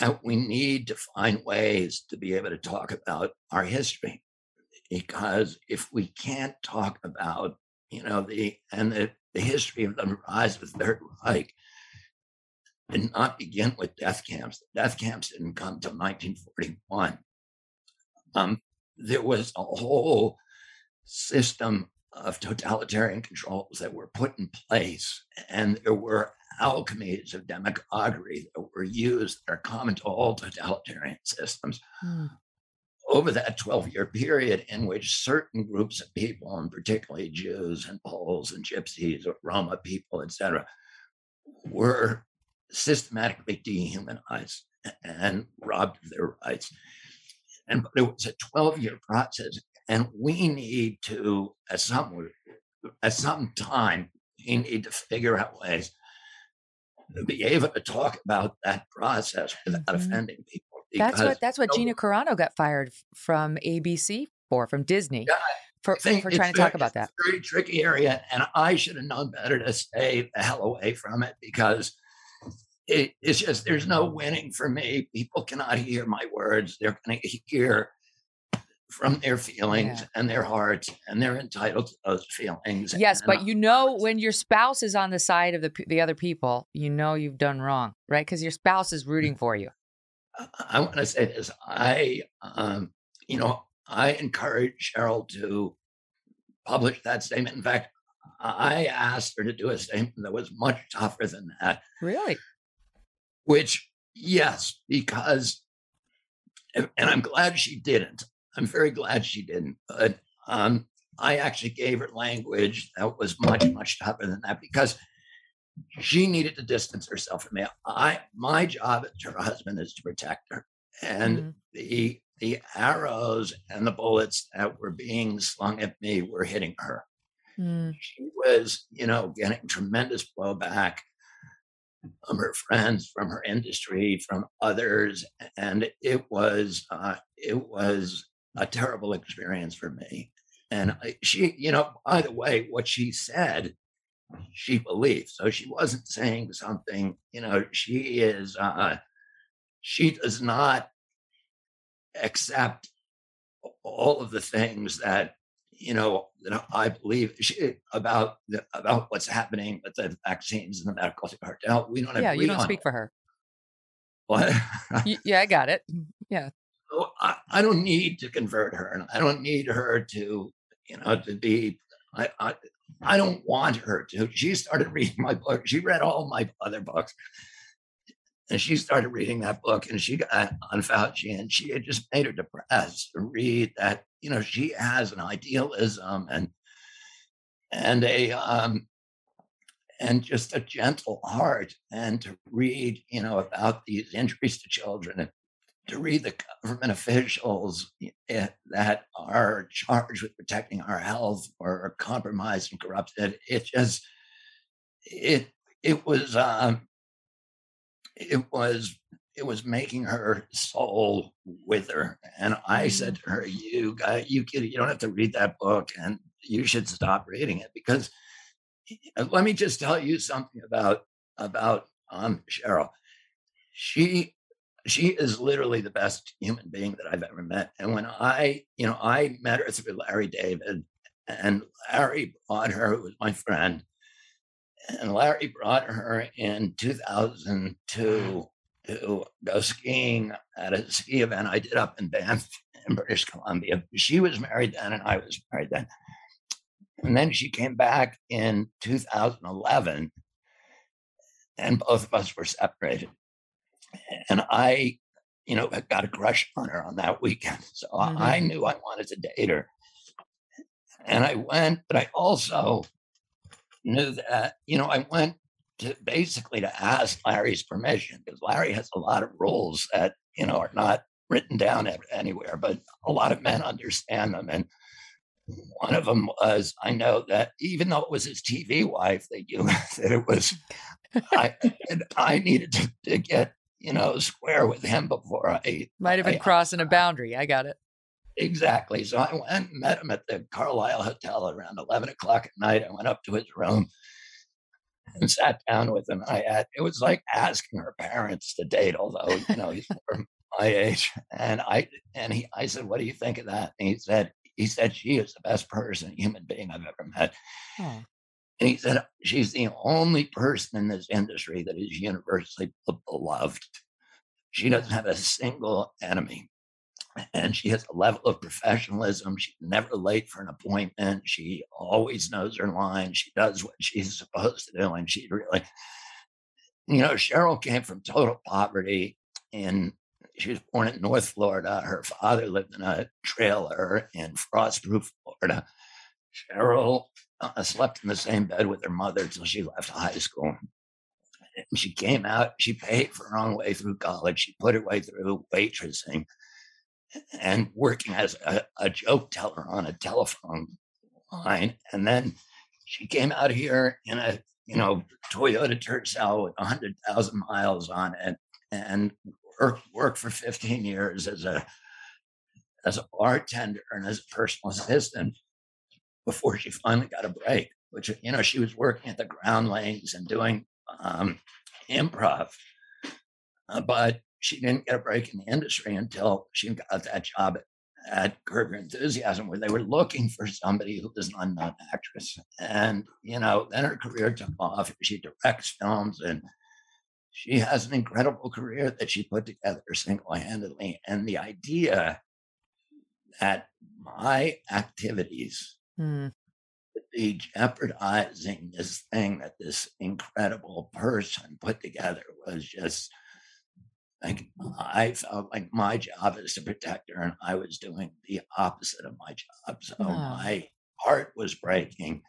that we need to find ways to be able to talk about our history. Because if we can't talk about, you know, the and the, the history of the rise of the Third Reich and not begin with death camps. The death camps didn't come until 1941. Um, there was a whole system of totalitarian controls that were put in place, and there were alchemies of demagoguery that were used that are common to all totalitarian systems. Mm. Over that 12 year period, in which certain groups of people, and particularly Jews and Poles and Gypsies or Roma people, etc., were systematically dehumanized and robbed of their rights. And but it was a 12 year process. And we need to, at some at some time, we need to figure out ways to be able to talk about that process without mm-hmm. offending people. That's what that's what Gina Carano got fired from ABC for, from Disney. Yeah, for, for trying to talk about that. very tricky area. And I should have known better to stay the hell away from it because it, it's just there's no winning for me. People cannot hear my words. They're going to hear from their feelings yeah. and their hearts, and they're entitled to those feelings. Yes, but you know when your spouse is on the side of the the other people, you know you've done wrong, right? Because your spouse is rooting for you. I want to say this. I, um, you know, I encourage Cheryl to publish that statement. In fact, I asked her to do a statement that was much tougher than that. Really? Which, yes, because, and I'm glad she didn't. I'm very glad she didn't. But um, I actually gave her language that was much, much tougher than that because she needed to distance herself from me. I my job as her husband is to protect her. And mm-hmm. the the arrows and the bullets that were being slung at me were hitting her. Mm. She was, you know, getting tremendous blowback from her friends, from her industry, from others, and it was uh, it was a terrible experience for me. And she, you know, by the way, what she said, she believed. So she wasn't saying something, you know, she is, uh, she does not accept all of the things that, you know, that I believe she, about the, about what's happening with the vaccines and the medical cartel. We don't. Have, yeah, you don't speak it. for her. What? yeah, I got it. Yeah, I, I don't need to convert her, and I don't need her to, you know, to be. I, I I don't want her to. She started reading my book. She read all my other books, and she started reading that book. And she got on Fauci, and she had just made her depressed to read that. You know, she has an idealism and and a um, and just a gentle heart, and to read, you know, about these injuries to children and to read the government officials eh, that are charged with protecting our health or compromised and corrupted. It just it it was um, it was it was making her soul wither. And I said Mm-hmm. to her, "You guy, you kid, you don't have to read that book, and you should stop reading it because." Let me just tell you something about about um, Cheryl. She she is literally the best human being that I've ever met. And when I, you know, I met her through Larry David, and Larry brought her, who was my friend, and Larry brought her in 2002 to go skiing at a ski event I did up in Banff in British Columbia. She was married then, and I was married then. And then she came back in 2011, and both of us were separated. And I, you know, got a crush on her on that weekend. So Mhm. I knew I wanted to date her. And I went, but I also knew that, you know, I went to basically to ask Larry's permission because Larry has a lot of rules that, you know, are not written down anywhere, but a lot of men understand them. And one of them was I know that even though it was his TV wife, that you that it was I and I needed to, to get you know square with him before I Might have been I- crossing a boundary. I got it. exactly. So I went and met him at the Carlyle Hotel around eleven o'clock at night. I went up to his room and sat down with him. I had it was like asking her parents to date, although you know he's my age. And I and he I said, "What do you think of that?" And he said. He said she is the best person, human being I've ever met. And he said, she's the only person in this industry that is universally beloved. She doesn't have a single enemy. And she has a level of professionalism. She's never late for an appointment. She always knows her line. She does what she's supposed to do. And she really, you know, Cheryl came from total poverty and she was born in North Florida. Her father lived in a trailer in Frostproof, Florida. Cheryl uh, slept in the same bed with her mother until she left high school. She came out, she paid for her own way through college. She put her way through waitressing and working as a, a joke teller on a telephone line. And then she came out here in a, you know, Toyota Tercel with 100,000 miles on it and worked, for 15 years as a as a bartender and as a personal assistant before she finally got a break, which, you know, she was working at the Groundlings and doing um, improv. Uh, but she didn't get a break in the industry until she got that job at, at Curb Your Enthusiasm, where they were looking for somebody who was an unknown actress. And, you know, then her career took off. She directs films and she has an incredible career that she put together single handedly. And the idea that my activities Hmm. would be jeopardizing this thing that this incredible person put together was just like I felt like my job is to protect her, and I was doing the opposite of my job. So Oh. my heart was breaking,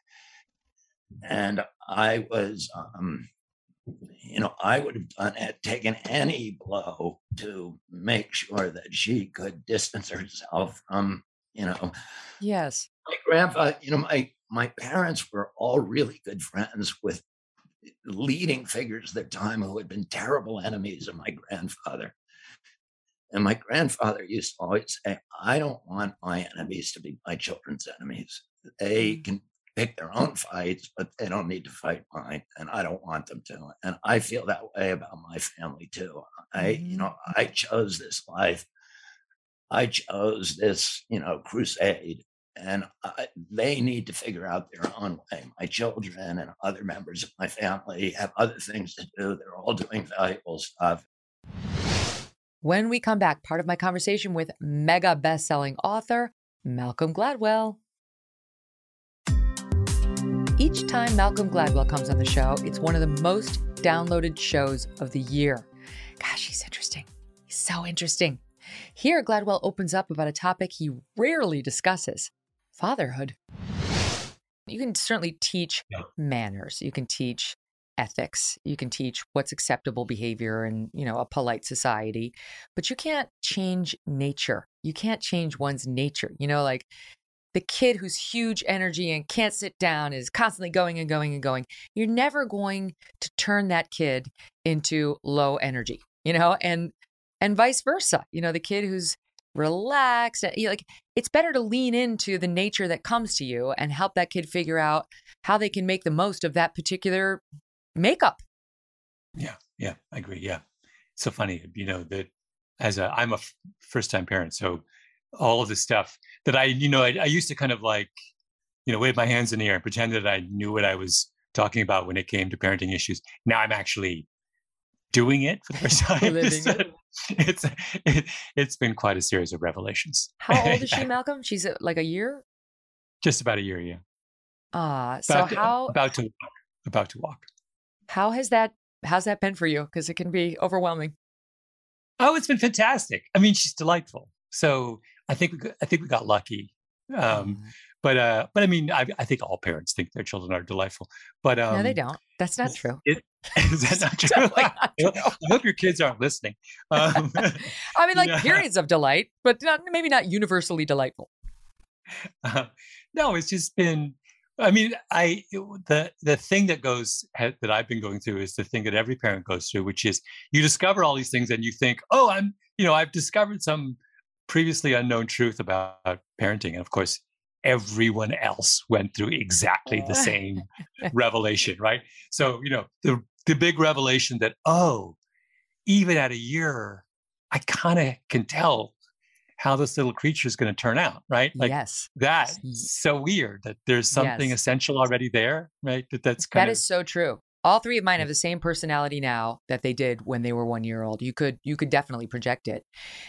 and I was, um, you know, I would have done it, taken any blow to make sure that she could distance herself from, you know, Yes. my grandpa, you know, my my parents were all really good friends with leading figures of their time who had been terrible enemies of my grandfather. And my grandfather used to always say, I don't want my enemies to be my children's enemies. They mm. can pick their own fights, but they don't need to fight mine. And I don't want them to. And I feel that way about my family too. I, you know, mm. I chose this life. I chose this, you know, crusade and I, they need to figure out their own way. My children and other members of my family have other things to do. They're all doing valuable stuff. When we come back, part of my conversation with mega best-selling author Malcolm Gladwell. Each time Malcolm Gladwell comes on the show, it's one of the most downloaded shows of the year. Gosh, he's interesting. He's so interesting. Here, Gladwell opens up about a topic he rarely discusses fatherhood. You can certainly teach Yeah. manners, you can teach ethics, you can teach what's acceptable behavior in, you know, a polite society, but you can't change nature. You can't change one's nature. You know, like the kid who's huge energy and can't sit down is constantly going and going and going. You're never going to turn that kid into low energy, you know, and and vice versa. You know, the kid who's relaxed, uh, you know, like it's better to lean into the nature that comes to you and help that kid figure out how they can make the most of that particular makeup. Yeah, yeah, I agree. Yeah, it's so funny, you know, that as a I'm a f- first time parent, so all of the stuff that I, you know, I, I used to kind of like, you know, wave my hands in the air and pretend that I knew what I was talking about when it came to parenting issues. Now I'm actually doing it for the first time. it's it, has been quite a series of revelations. How old is she, Malcolm? She's uh, like a year. Just about a year, yeah. Ah, uh, so about how about to about to walk. How has that how's that been for you? Because it can be overwhelming. Oh, it's been fantastic. I mean, she's delightful. So I think we I think we got lucky. Um, mm. But uh, but I mean, I, I think all parents think their children are delightful. But um, no, they don't. That's not true. It, is that not true? not true? I hope your kids aren't listening. Um, I mean, like yeah. periods of delight, but not, maybe not universally delightful. Uh, no, it's just been. I mean, I the the thing that goes that I've been going through is the thing that every parent goes through, which is you discover all these things and you think, oh, I'm, you know, I've discovered some previously unknown truth about parenting. And of course, everyone else went through exactly the same revelation, right? So, you know, the the big revelation that, oh, even at a year, I kind of can tell how this little creature is going to turn out, right? Like yes. that's so weird that there's something yes. essential already there, right? That that's kind that of, is so true. All three of mine have the same personality now that they did when they were one year old. You could you could definitely project it.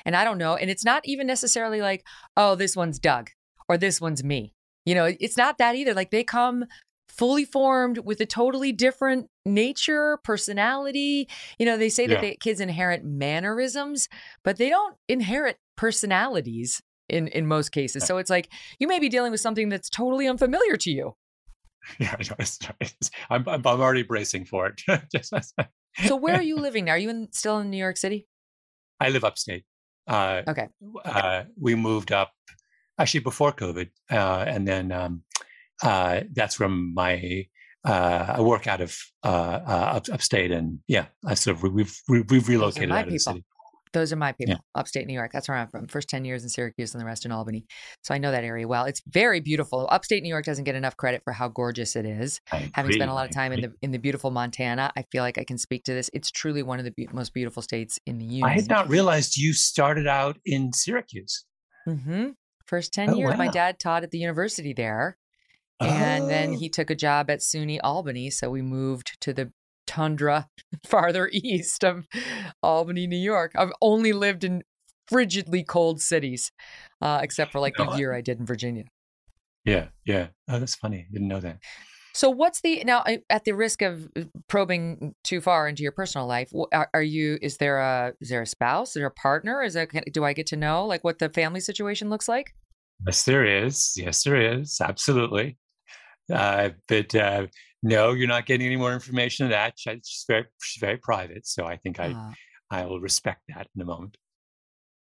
And I don't know. And it's not even necessarily like, oh, this one's Doug or this one's me. You know, it's not that either. Like they come fully formed with a totally different nature, personality. You know, they say that the kids inherit mannerisms, but they don't inherit personalities in in most cases. So it's like you may be dealing with something that's totally unfamiliar to you. yeah, I'm, I'm, I'm already bracing for it. so where are you living now? Are you in, still in New York City? I live upstate. Uh, okay. Uh, we moved up actually before COVID, uh, and then um, uh, that's from my uh, I work out of uh, up, upstate, and yeah, I sort of we've we've relocated out of the city. Those are my people, yeah. upstate New York. That's where I'm from. First 10 years in Syracuse and the rest in Albany. So I know that area well. It's very beautiful. Upstate New York doesn't get enough credit for how gorgeous it is. Having spent a lot of time in the in the beautiful Montana, I feel like I can speak to this. It's truly one of the be- most beautiful states in the union. I had not realized you started out in Syracuse. Mm-hmm. First 10 oh, years, wow. my dad taught at the university there. And oh. then he took a job at SUNY Albany. So we moved to the tundra farther east of Albany, New York. I've only lived in frigidly cold cities, uh, except for like the year I did in Virginia. Yeah, yeah. Oh, that's funny. Didn't know that. So, what's the now? At the risk of uh, probing too far into your personal life, are, are you? Is there a is there a spouse? Is there a partner? Is there? Do I get to know like what the family situation looks like? Yes, there is. Yes, there is. Absolutely. Uh, but uh, no, you're not getting any more information than that. She's very, she's very private. So I think I, uh, I will respect that in a moment.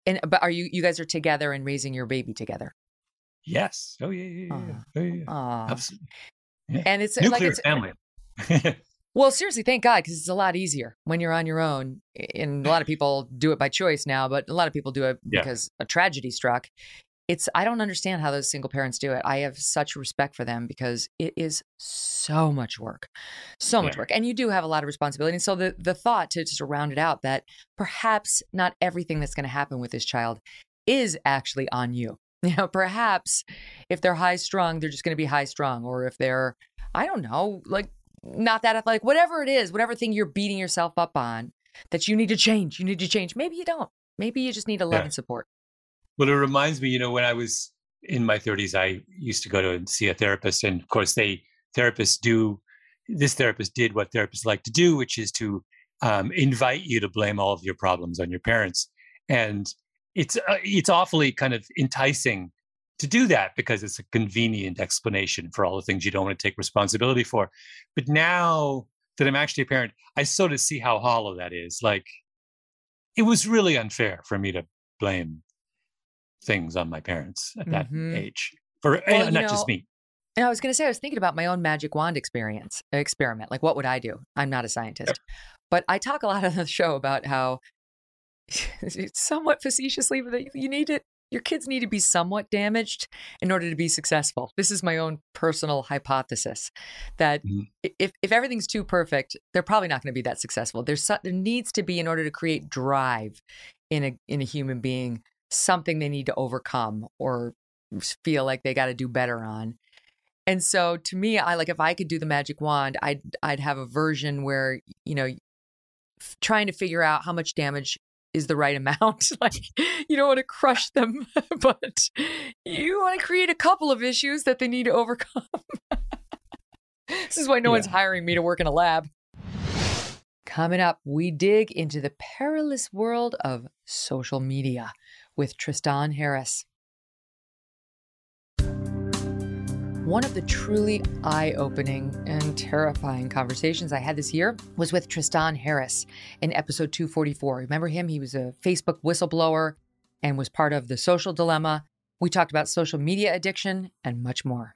And but are you you guys are together and raising your baby together? Yes. Oh yeah, yeah, yeah. Uh, oh, yeah. Absolutely. Yeah. And it's nuclear like it's, family. well, seriously, thank God, because it's a lot easier when you're on your own. And a lot of people do it by choice now, but a lot of people do it because a tragedy struck it's I don't understand how those single parents do it. I have such respect for them because it is so much work. So much yeah. work. And you do have a lot of responsibility. And so the the thought to just round it out that perhaps not everything that's going to happen with this child is actually on you. You know, perhaps if they're high strung, they're just going to be high strung or if they're I don't know, like not that athletic, whatever it is, whatever thing you're beating yourself up on that you need to change, you need to change. Maybe you don't. Maybe you just need a love yeah. and support. Well, it reminds me, you know, when I was in my 30s, I used to go to see a therapist, and of course, they therapists do. This therapist did what therapists like to do, which is to um, invite you to blame all of your problems on your parents, and it's uh, it's awfully kind of enticing to do that because it's a convenient explanation for all the things you don't want to take responsibility for. But now that I'm actually a parent, I sort of see how hollow that is. Like, it was really unfair for me to blame things on my parents at that mm-hmm. age For well, not know, just me. And I was going to say, I was thinking about my own magic wand experience experiment. Like, what would I do? I'm not a scientist, but I talk a lot on the show about how, somewhat facetiously, that you need it. Your kids need to be somewhat damaged in order to be successful. This is my own personal hypothesis that mm-hmm. if, if everything's too perfect, they're probably not going to be that successful. There's there needs to be in order to create drive in a in a human being something they need to overcome or feel like they got to do better on. And so to me, I like if I could do the magic wand, I'd I'd have a version where, you know, f- trying to figure out how much damage is the right amount. like you don't want to crush them, but you want to create a couple of issues that they need to overcome. this is why no yeah. one's hiring me to work in a lab. Coming up, we dig into the perilous world of social media with Tristan Harris. One of the truly eye opening and terrifying conversations I had this year was with Tristan Harris in episode 244. Remember him? He was a Facebook whistleblower and was part of the social dilemma. We talked about social media addiction and much more.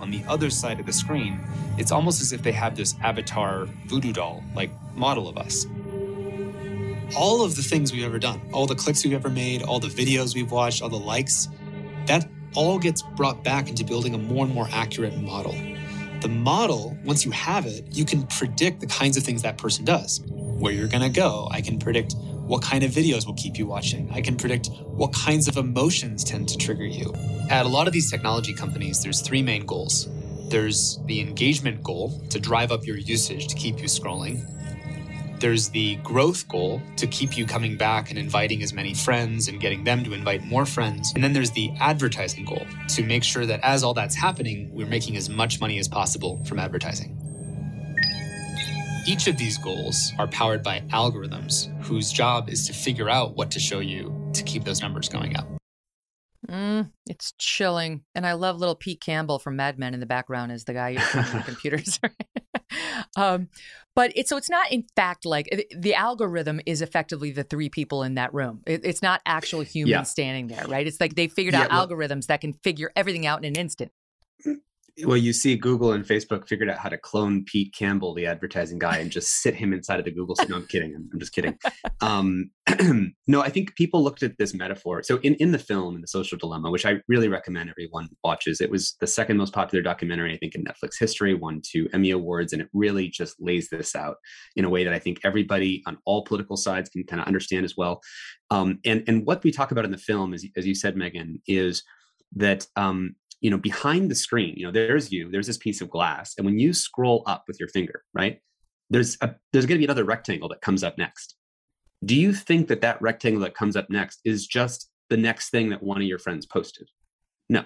On the other side of the screen, it's almost as if they have this avatar voodoo doll like model of us. All of the things we've ever done, all the clicks we've ever made, all the videos we've watched, all the likes, that all gets brought back into building a more and more accurate model. The model, once you have it, you can predict the kinds of things that person does. Where you're gonna go. I can predict what kind of videos will keep you watching. I can predict what kinds of emotions tend to trigger you. At a lot of these technology companies, there's three main goals. There's the engagement goal to drive up your usage to keep you scrolling. There's the growth goal to keep you coming back and inviting as many friends and getting them to invite more friends. And then there's the advertising goal to make sure that as all that's happening, we're making as much money as possible from advertising. Each of these goals are powered by algorithms whose job is to figure out what to show you to keep those numbers going up. Mm, it's chilling. And I love little Pete Campbell from Mad Men in the background as the guy using computers. um, but it's so it's not in fact like the algorithm is effectively the three people in that room. It, it's not actual humans yeah. standing there, right? It's like they figured yeah, out well, algorithms that can figure everything out in an instant well, you see, Google and Facebook figured out how to clone Pete Campbell, the advertising guy, and just sit him inside of the Google. No, I'm kidding. I'm, I'm just kidding. Um, no, I think people looked at this metaphor. So, in in the film, in the Social Dilemma, which I really recommend everyone watches, it was the second most popular documentary I think in Netflix history. Won two Emmy awards, and it really just lays this out in a way that I think everybody on all political sides can kind of understand as well. Um, and and what we talk about in the film, as as you said, Megyn, is that um, you know behind the screen you know there's you there's this piece of glass and when you scroll up with your finger right there's a there's going to be another rectangle that comes up next. Do you think that that rectangle that comes up next is just the next thing that one of your friends posted? No.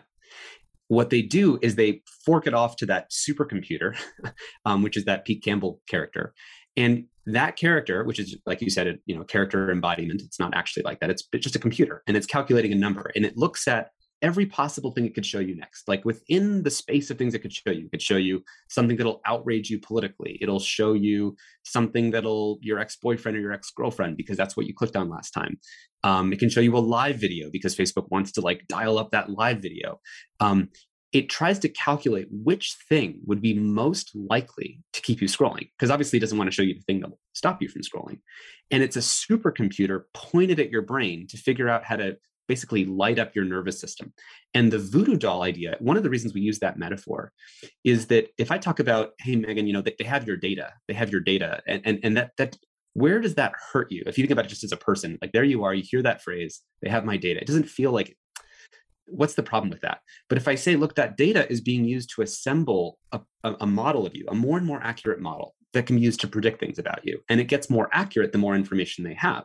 What they do is they fork it off to that supercomputer um, which is that pete campbell character and that character which is like you said a you know character embodiment it's not actually like that it's just a computer and it's calculating a number and it looks at every possible thing it could show you next. Like within the space of things it could show you, it could show you something that'll outrage you politically. It'll show you something that'll your ex-boyfriend or your ex-girlfriend because that's what you clicked on last time. Um, it can show you a live video because Facebook wants to like dial up that live video. Um, it tries to calculate which thing would be most likely to keep you scrolling because obviously it doesn't want to show you the thing that will stop you from scrolling and it's a supercomputer pointed at your brain to figure out how to basically light up your nervous system. And the voodoo doll idea, one of the reasons we use that metaphor is that if I talk about, hey, Megyn, you know, they, they have your data, they have your data, and, and, and that, that, where does that hurt you? If you think about it just as a person, like there you are, you hear that phrase, they have my data. It doesn't feel like, what's the problem with that? But if I say, look, that data is being used to assemble a, a, a model of you, a more and more accurate model that can be used to predict things about you. And it gets more accurate the more information they have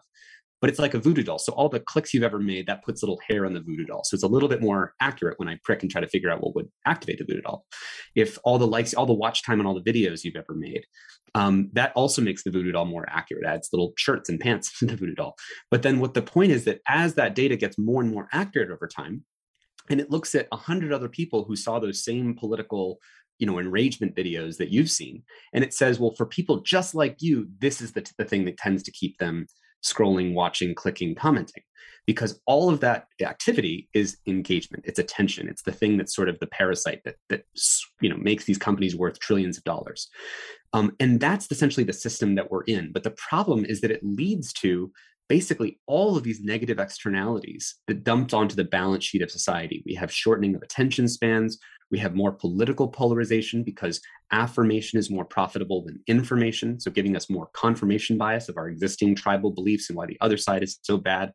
but it's like a voodoo doll. So all the clicks you've ever made, that puts little hair on the voodoo doll. So it's a little bit more accurate when I prick and try to figure out what would activate the voodoo doll. If all the likes, all the watch time on all the videos you've ever made, um, that also makes the voodoo doll more accurate. Adds little shirts and pants to the voodoo doll. But then what the point is that as that data gets more and more accurate over time, and it looks at a hundred other people who saw those same political you know enragement videos that you've seen and it says well for people just like you this is the, the thing that tends to keep them scrolling, watching, clicking, commenting because all of that activity is engagement it's attention it's the thing that's sort of the parasite that that you know makes these companies worth trillions of dollars. Um, and that's essentially the system that we're in but the problem is that it leads to basically all of these negative externalities that dumped onto the balance sheet of society. We have shortening of attention spans. We have more political polarization because affirmation is more profitable than information so giving us more confirmation bias of our existing tribal beliefs and why the other side is so bad.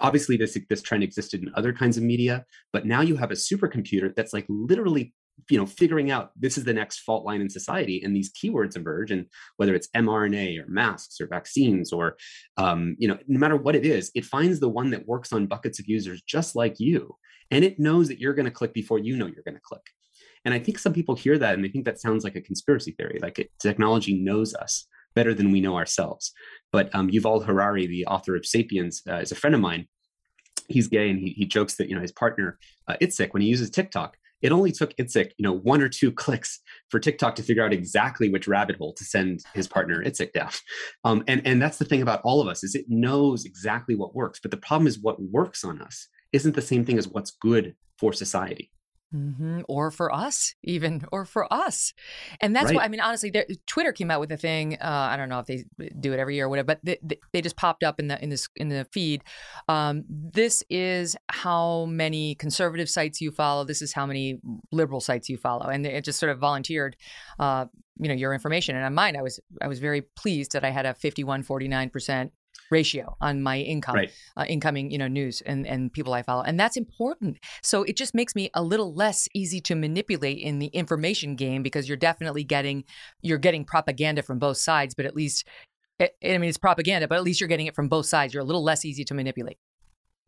Obviously this this trend existed in other kinds of media but now you have a supercomputer that's like literally you know figuring out this is the next fault line in society and these keywords emerge and whether it's mrna or masks or vaccines or um, you know no matter what it is it finds the one that works on buckets of users just like you and it knows that you're going to click before you know you're going to click and i think some people hear that and they think that sounds like a conspiracy theory like it, technology knows us better than we know ourselves but um, Yuval Harari, the author of *Sapiens*, uh, is a friend of mine. He's gay, and he, he jokes that you know his partner uh, Itzik, when he uses TikTok, it only took Itzik, you know, one or two clicks for TikTok to figure out exactly which rabbit hole to send his partner Itzik down. Um, and and that's the thing about all of us is it knows exactly what works, but the problem is what works on us isn't the same thing as what's good for society. Mm-hmm. Or for us, even, or for us. And that's right. why, I mean, honestly, Twitter came out with a thing. Uh, I don't know if they do it every year or whatever, but they, they just popped up in the in this in the feed. Um, this is how many conservative sites you follow. This is how many liberal sites you follow, and it just sort of volunteered, uh, you know, your information. And on mine, I was I was very pleased that I had a 51, 49 percent ratio on my income, right. uh, incoming, you know, news and, and people I follow. And that's important. So it just makes me a little less easy to manipulate in the information game because you're definitely getting, you're getting propaganda from both sides, but at least, eh, I mean, it's propaganda, but at least you're getting it from both sides. You're a little less easy to manipulate.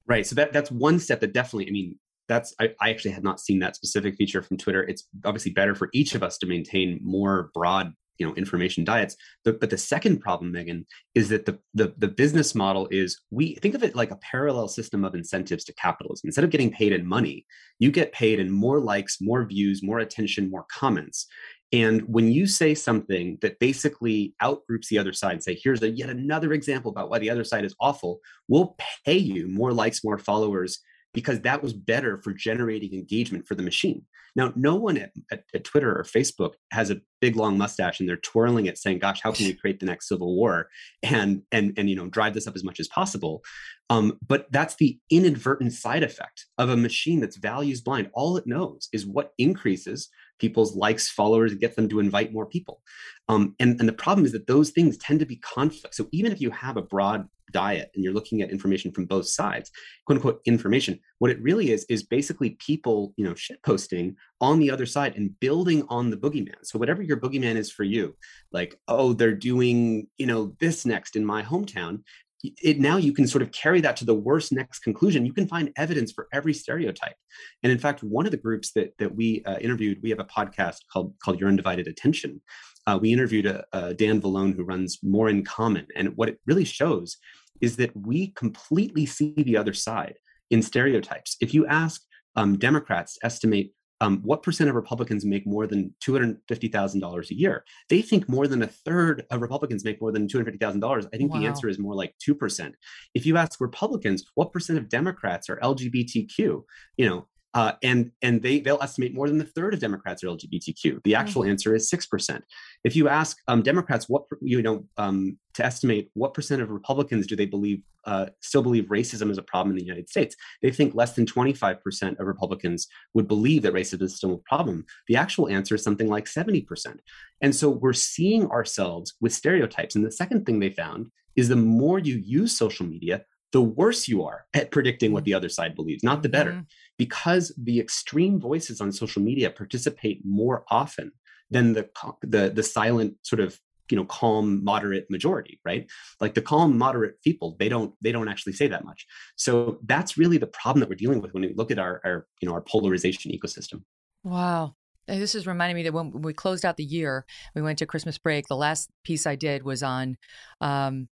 Right. So that, that's one step that definitely, I mean, that's I, I, actually had not seen that specific feature from twitter it's obviously better for each of us to maintain more broad you know information diets. But, but the second problem Megyn is that the, the the business model is we think of it like a parallel system of incentives to capitalism. Instead of getting paid in money you get paid in more likes more views more attention more comments. And when you say something that basically outgroups the other side and say here's a yet another example about why the other side is awful we'll pay you more likes more followers because that was better for generating engagement for the machine. Now, no one at, at, at, Twitter or Facebook has a big long mustache and they're twirling it, saying, "Gosh, how can we create the next civil war and and and you know drive this up as much as possible?" Um, but that's the inadvertent side effect of a machine that's values blind. All it knows is what increases people's likes, followers, and gets them to invite more people. Um, and, and the problem is that those things tend to be conflict. So even if you have a broad diet and you're looking at information from both sides, quote unquote information, what it really is is basically people, you know, shit posting on the other side and building on the boogeyman. So whatever your boogeyman is for you, like, oh, they're doing, you know, this next in my hometown, it now you can sort of carry that to the worst next conclusion. You can find evidence for every stereotype. And in fact one of the groups that that we uh, interviewed we have a podcast called called your undivided attention. Uh, we interviewed dan vallone who runs more in common. And what it really shows is that we completely see the other side in stereotypes. If you ask um, democrats estimate um, what percent of Republicans make more than $250,000 a year? They think more than a third of Republicans make more than $250,000. I think wow. the answer is more like 2%. If you ask Republicans, what percent of Democrats are LGBTQ? You know, uh, and and they they'll estimate more than a third of Democrats are LGBTQ. The actual mm-hmm. answer is six percent. If you ask um, Democrats what you know um, to estimate what percent of Republicans do they believe uh, still believe racism is a problem in the United States, they think less than twenty five percent of Republicans would believe that racism is still a problem. The actual answer is something like seventy percent. And so we're seeing ourselves with stereotypes. And the second thing they found is the more you use social media, the worse you are at predicting what mm. the other side believes, not the better. Mm-hmm. Because the extreme voices on social media participate more often than the, the, the silent sort of you know calm moderate majority right? Like the calm moderate people they don't they don't actually say that much. So that's really the problem that we're dealing with when we look at our, our you know our polarization ecosystem. Wow. This is reminding me that when we closed out the year, we went to Christmas break. The last piece I did was on um,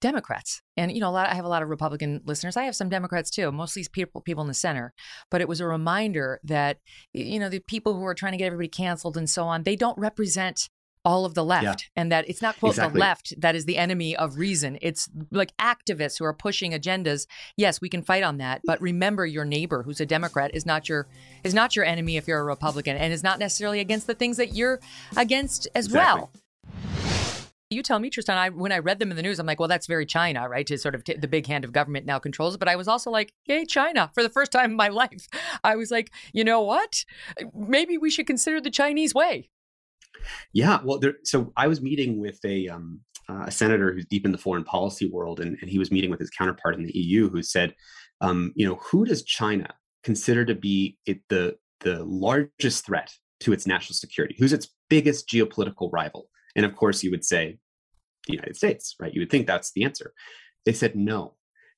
Democrats. And you know, a lot I have a lot of Republican listeners. I have some Democrats too, mostly people people in the center. But it was a reminder that you know, the people who are trying to get everybody canceled and so on, they don't represent all of the left Yeah. and that it's not quote the left that is the enemy of reason it's like activists who are pushing agendas yes we can fight on that but remember your neighbor who's a democrat is not your is not your enemy if you're a republican and is not necessarily against the things that you're against as Exactly. well you tell me, Tristan. I when I read them in the news, I'm like, well, that's very China, right? To sort of t- the big hand of government now controls. But I was also like, yay, China! For the first time in my life, I was like, you know what? Maybe we should consider the Chinese way. Yeah, well, there, so I was meeting with a um, uh, a senator who's deep in the foreign policy world, and, and he was meeting with his counterpart in the EU, who said, um, you know, who does China consider to be it, the the largest threat to its national security? Who's its biggest geopolitical rival? And of course, you would say the United States, right? You would think that's the answer. They said no.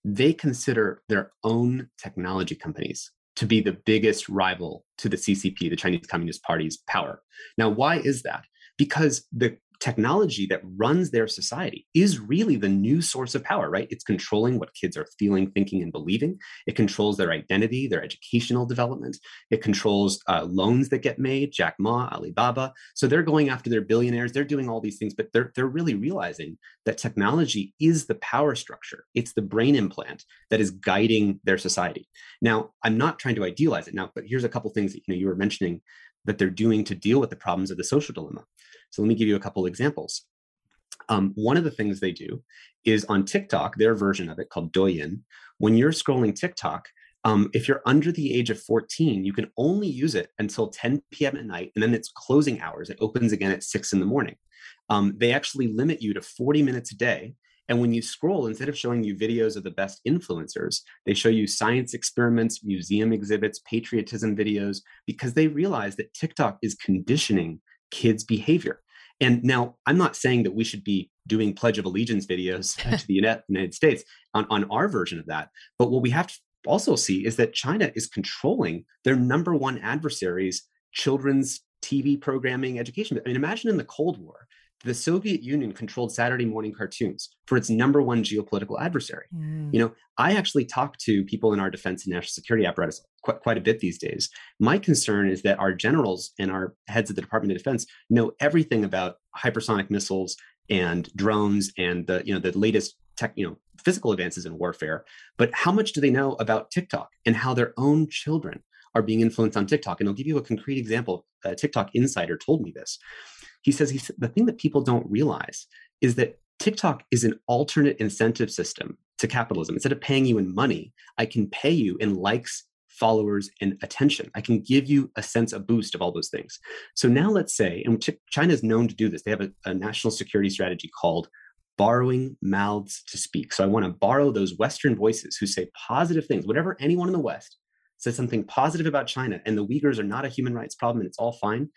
They consider their own technology companies to be the biggest rival to the CCP, the Chinese Communist Party's power. Now, why is that? Because the technology that runs their society is really the new source of power, right? It's controlling what kids are feeling, thinking, and believing. It controls their identity, their educational development. It controls uh, loans that get made, Jack Ma, Alibaba. So they're going after their billionaires. They're doing all these things, but they're, they're really realizing that technology is the power structure. It's the brain implant that is guiding their society. Now, I'm not trying to idealize it now, but here's a couple things that you know you were mentioning that they're doing to deal with the problems of the social dilemma. So let me give you a couple examples. Um, one of the things they do is on TikTok, their version of it called Douyin. When you're scrolling TikTok, um, if you're under the age of 14, you can only use it until 10 p.m. at night, and then it's closing hours. It opens again at six in the morning. Um, they actually limit you to 40 minutes a day. And when you scroll, instead of showing you videos of the best influencers, they show you science experiments, museum exhibits, patriotism videos, because they realize that TikTok is conditioning kids' behavior. And now I'm not saying that we should be doing Pledge of Allegiance videos to the United States on, on our version of that. But what we have to also see is that China is controlling their number one adversaries, children's TV programming, education. I mean, imagine in the Cold War, the Soviet Union controlled Saturday morning cartoons for its number one geopolitical adversary. Mm. You know, I actually talk to people in our defense and national security apparatus quite, quite a bit these days. My concern is that our generals and our heads of the Department of Defense know everything about hypersonic missiles and drones and the you know the latest tech you know physical advances in warfare. But how much do they know about TikTok and how their own children are being influenced on TikTok? And I'll give you a concrete example. A TikTok insider told me this. He says he the thing that people don't realize is that TikTok is an alternate incentive system to capitalism. Instead of paying you in money, I can pay you in likes, followers, and attention. I can give you a sense, a boost of all those things. So now let's say, and China is known to do this, they have a, a national security strategy called borrowing mouths to speak. So I want to borrow those Western voices who say positive things, whatever anyone in the West says something positive about China and the Uyghurs are not a human rights problem and it's all fine.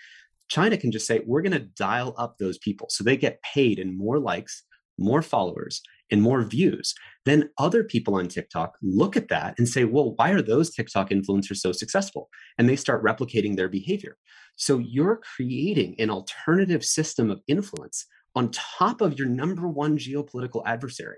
China can just say, we're going to dial up those people. So they get paid in more likes, more followers, and more views. Then other people on TikTok look at that and say, well, why are those TikTok influencers so successful? And they start replicating their behavior. So you're creating an alternative system of influence on top of your number one geopolitical adversary.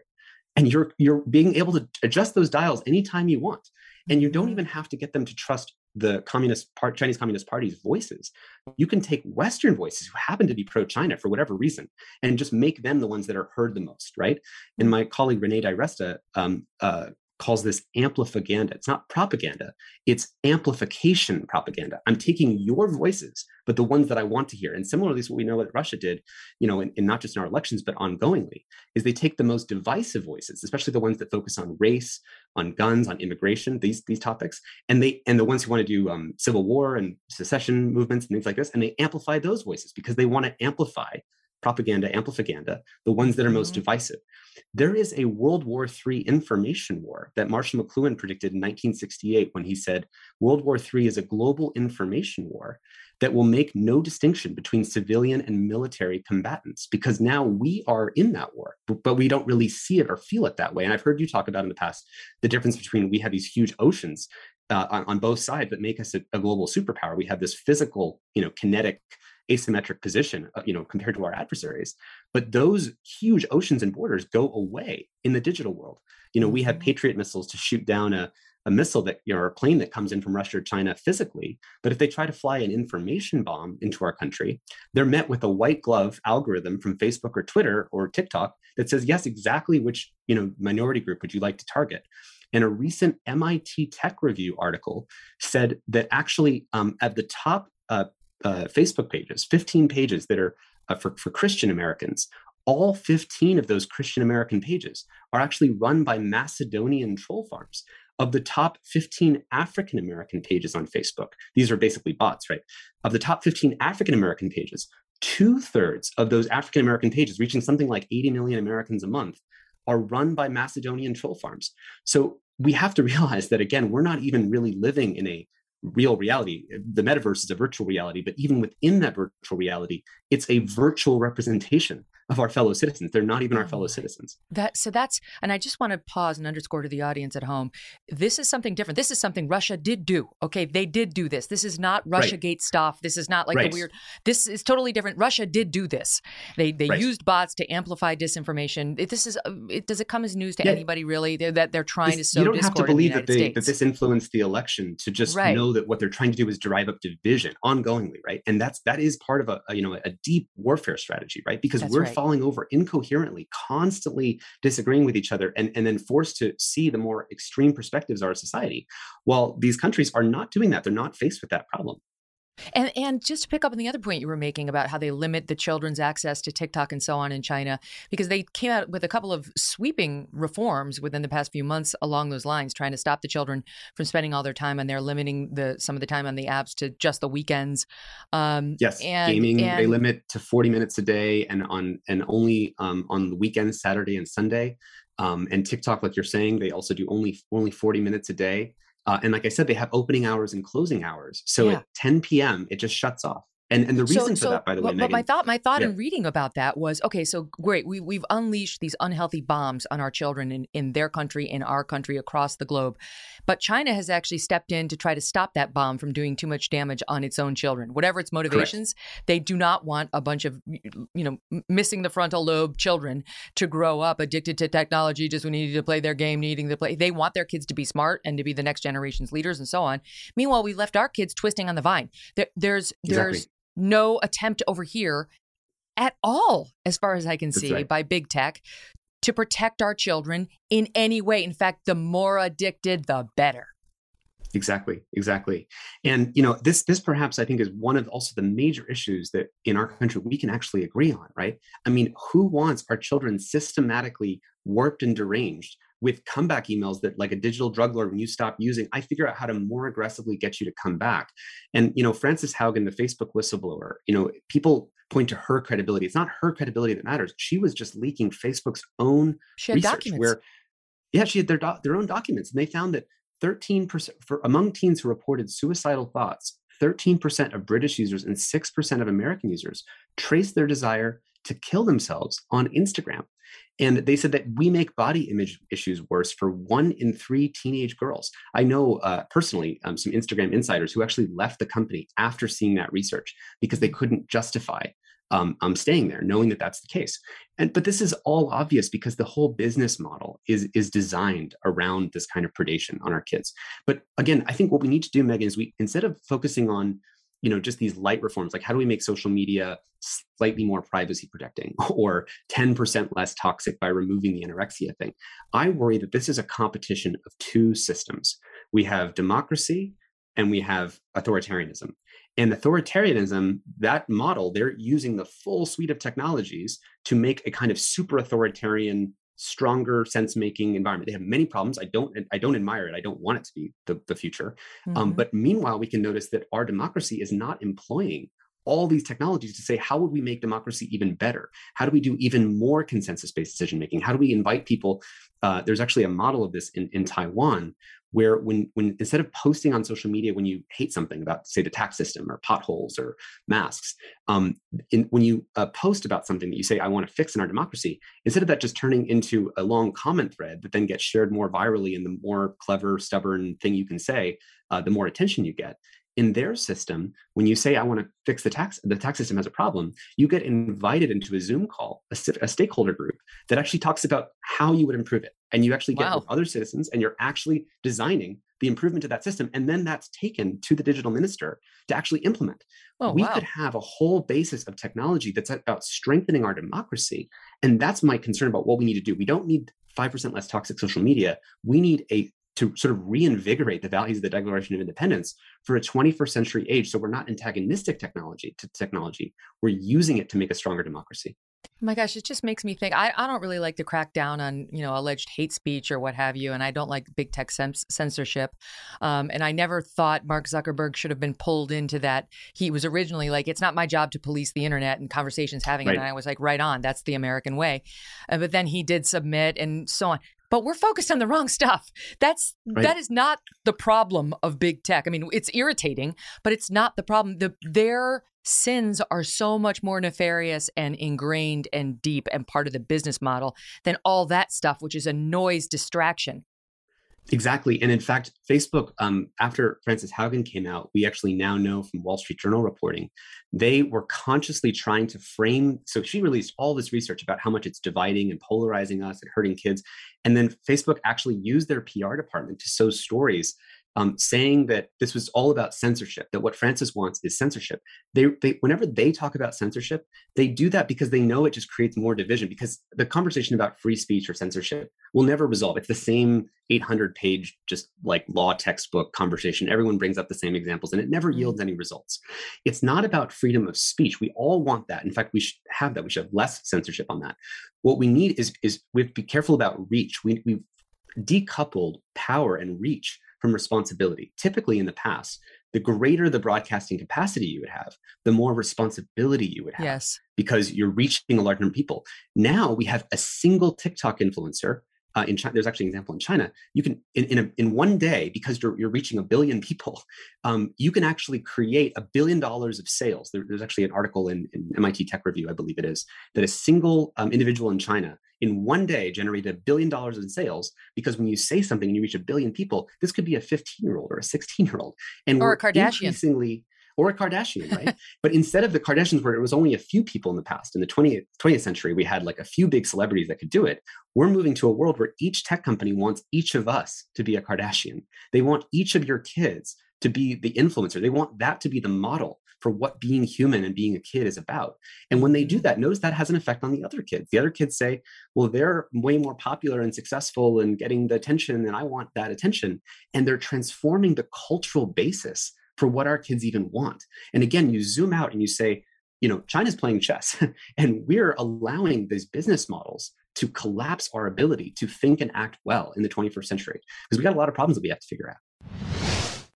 And you're you're being able to adjust those dials anytime you want. And you don't mm-hmm. even have to get them to trust the communist part Chinese Communist Party's voices. You can take Western voices who happen to be pro-China for whatever reason and just make them the ones that are heard the most, right? And my colleague Renee DiResta um, uh, calls this amplifaganda. It's not propaganda, it's amplification propaganda. I'm taking your voices, but the ones that I want to hear. And similarly, what we know that Russia did, you know, in not just in our elections, but ongoingly, is they take the most divisive voices, especially the ones that focus on race, on guns, on immigration, these these topics, and they and the ones who want to do um, civil war and secession movements and things like this, and they amplify those voices because they want to amplify propaganda, amplifaganda, the ones that are most Mhm. divisive. There is a World War III information war that Marshall McLuhan predicted in 1968 when he said World War III is a global information war that will make no distinction between civilian and military combatants because now we are in that war, but we don't really see it or feel it that way. And I've heard you talk about in the past the difference between we have these huge oceans uh, on, on both sides that make us a, a global superpower. We have this physical, you know, kinetic asymmetric position, uh, you know, compared to our adversaries. But those huge oceans and borders go away in the digital world. You know, we have Mhm. Patriot missiles to shoot down a a missile that you know, or a plane that comes in from Russia or China physically. But if they try to fly an information bomb into our country, they're met with a white glove algorithm from Facebook or Twitter or TikTok that says, yes, exactly which you know minority group would you like to target. And a recent MIT Tech Review article said that actually um, at the top uh, uh, Facebook pages, 15 pages that are uh, for, for Christian Americans, all 15 of those Christian American pages are actually run by Macedonian troll farms. Of the top 15 African American pages on Facebook, these are basically bots, right? Of the top 15 African American pages, two thirds of those African American pages, reaching something like 80 million Americans a month, are run by Macedonian troll farms. So we have to realize that, again, we're not even really living in a real reality. The metaverse is a virtual reality, but even within that virtual reality, it's a virtual representation of our fellow citizens. They're not even our fellow mm. citizens. That so that's and I just want to pause and underscore to the audience at home. This is something different. This is something Russia did do. Okay, they did do this. This is not Russia Gate stuff. This is not like right. the weird. This is totally different. Russia did do this. They they right. used bots to amplify disinformation. It, this is it, does it come as news to yeah. anybody really they're, that they're trying this, to sow You don't have to believe that they, that this influenced the election to just know that what they're trying to do is drive up division ongoingly, right? And that's that is part of a, a you know a deep warfare strategy, right? Because that's we're falling over incoherently, constantly disagreeing with each other, and, and then forced to see the more extreme perspectives of our society. While these countries are not doing that, they're not faced with that problem. And and just to pick up on the other point you were making about how they limit the children's access to TikTok and so on in China, because they came out with a couple of sweeping reforms within the past few months along those lines, trying to stop the children from spending all their time on there, limiting the some of the time on the apps to just the weekends. Um, yes, and, gaming and, they limit to forty minutes a day, and on and only um, on the weekends, Saturday and Sunday. Um, and TikTok, like you're saying, they also do only only forty minutes a day. Uh, and like I said, they have opening hours and closing hours. So yeah. at 10 p.m., it just shuts off. And and the reason so, for that, by the way, but, Megyn, my thought my thought yeah. in reading about that was okay. So great, we we've unleashed these unhealthy bombs on our children in in their country, in our country, across the globe. But China has actually stepped in to try to stop that bomb from doing too much damage on its own children. Whatever its motivations, Correct. they do not want a bunch of you know missing the frontal lobe children to grow up addicted to technology, just needing to play their game, needing to play. They want their kids to be smart and to be the next generation's leaders and so on. Meanwhile, we left our kids twisting on the vine. There, there's exactly. No attempt over here at all, as far as I can see, right. by big tech to protect our children in any way. In fact, the more addicted, the better. Exactly, exactly. And you know, this this perhaps I think is one of also the major issues that in our country we can actually agree on, right? I mean, who wants our children systematically warped and deranged with comeback emails that like a digital drug lord when you stop using i figure out how to more aggressively get you to come back. And you know frances haugen the facebook whistleblower you know people point to her credibility. It's not her credibility that matters. She was just leaking facebook's own research documents. where yeah she had their, do- their own documents and they found that 13% for among teens who reported suicidal thoughts 13% of british users and 6% of american users traced their desire to kill themselves on instagram and they said that we make body image issues worse for one in three teenage girls. I know uh, personally um, some Instagram insiders who actually left the company after seeing that research because they couldn't justify um, um, staying there, knowing that that's the case. And but this is all obvious because the whole business model is is designed around this kind of predation on our kids. But again, I think what we need to do, Megyn, is we instead of focusing on you know just these light reforms like how do we make social media slightly more privacy protecting or 10% less toxic by removing the anorexia thing? I worry that this is a competition of two systems. We have democracy and we have authoritarianism. And authoritarianism that model they're using the full suite of technologies to make a kind of super authoritarian stronger sense making environment. They have many problems. I don't I don't admire it. I don't want it to be the, the future. Um, mm-hmm. Um, but meanwhile, we can notice that our democracy is not employing all these technologies to say how would we make democracy even better how do we do even more consensus based decision making how do we invite people uh, there's actually a model of this in, in taiwan where when when instead of posting on social media when you hate something about say the tax system or potholes or masks um, in, when you uh, post about something that you say i want to fix in our democracy instead of that just turning into a long comment thread that then gets shared more virally and the more clever stubborn thing you can say uh, the more attention you get in their system when you say i want to fix the tax the tax system has a problem you get invited into a zoom call a, a, stakeholder group that actually talks about how you would improve it and you actually get Wow. with other citizens and you're actually designing the improvement to that system and then that's taken to the digital minister to actually implement Oh, we wow. could have a whole basis of technology that's about strengthening our democracy and that's my concern about what we need to do we don't need 5% less toxic social media we need a to sort of reinvigorate the values of the declaration of independence for a 21st century age so we're not antagonistic technology to technology we're using it to make a stronger democracy Oh my gosh, it just makes me think. I, I don't really like to crack down on you know alleged hate speech or what have you, and I don't like big tech cens- censorship. Um, and I never thought Mark Zuckerberg should have been pulled into that. He was originally like, "It's not my job to police the internet and conversations having it." And I was like, "Right on, that's the American way." Uh, but then he did submit and so on. But we're focused on the wrong stuff. That's Right. that is not the problem of big tech. I mean, it's irritating, but it's not the problem. The their sins are so much more nefarious and ingrained and deep and part of the business model than all that stuff, which is a noise distraction. Exactly. And in fact, Facebook, um, after Frances Haugen came out, we actually now know from Wall Street Journal reporting, they were consciously trying to frame. So she released all this research about how much it's dividing and polarizing us and hurting kids. And then Facebook actually used their PR department to sow stories um, saying that this was all about censorship, that what Frances wants is censorship. They, they, whenever they talk about censorship, they do that because they know it just creates more division. Because the conversation about free speech or censorship will never resolve. It's the same 800 page, just like law textbook conversation. Everyone brings up the same examples and it never Mm. yields any results. It's not about freedom of speech. We all want that. In fact, we should have that. We should have less censorship on that. What we need is, is we have to be careful about reach. We, we've decoupled power and reach from responsibility. Typically in the past, the greater the broadcasting capacity you would have, the more responsibility you would have Yes. because you're reaching a large number of people. Now we have a single TikTok influencer. Uh, in China, there's actually an example in China. You can in in, a, in one day because you're you're reaching a billion people, um, you can actually create a billion dollars of sales. There, there's actually an article in, in MIT Tech Review, I believe it is, that a single um, individual in China in one day generated a billion dollars in sales because when you say something and you reach a billion people, this could be a 15 year old or a 16 year old, and Or a Kardashian. increasingly or a Kardashian, right? but instead of the Kardashians, where it was only a few people in the past, in the 20th, 20th century, we had like a few big celebrities that could do it. We're moving to a world where each tech company wants each of us to be a Kardashian. They want each of your kids to be the influencer. They want that to be the model for what being human and being a kid is about. And when they do that, notice that has an effect on the other kids. The other kids say, well, they're way more popular and successful and getting the attention, and I want that attention. And they're transforming the cultural basis for what our kids even want. And again, you zoom out and you say, you know, China's playing chess, and we're allowing these business models to collapse our ability to think and act well in the 21st century because we got a lot of problems that we have to figure out.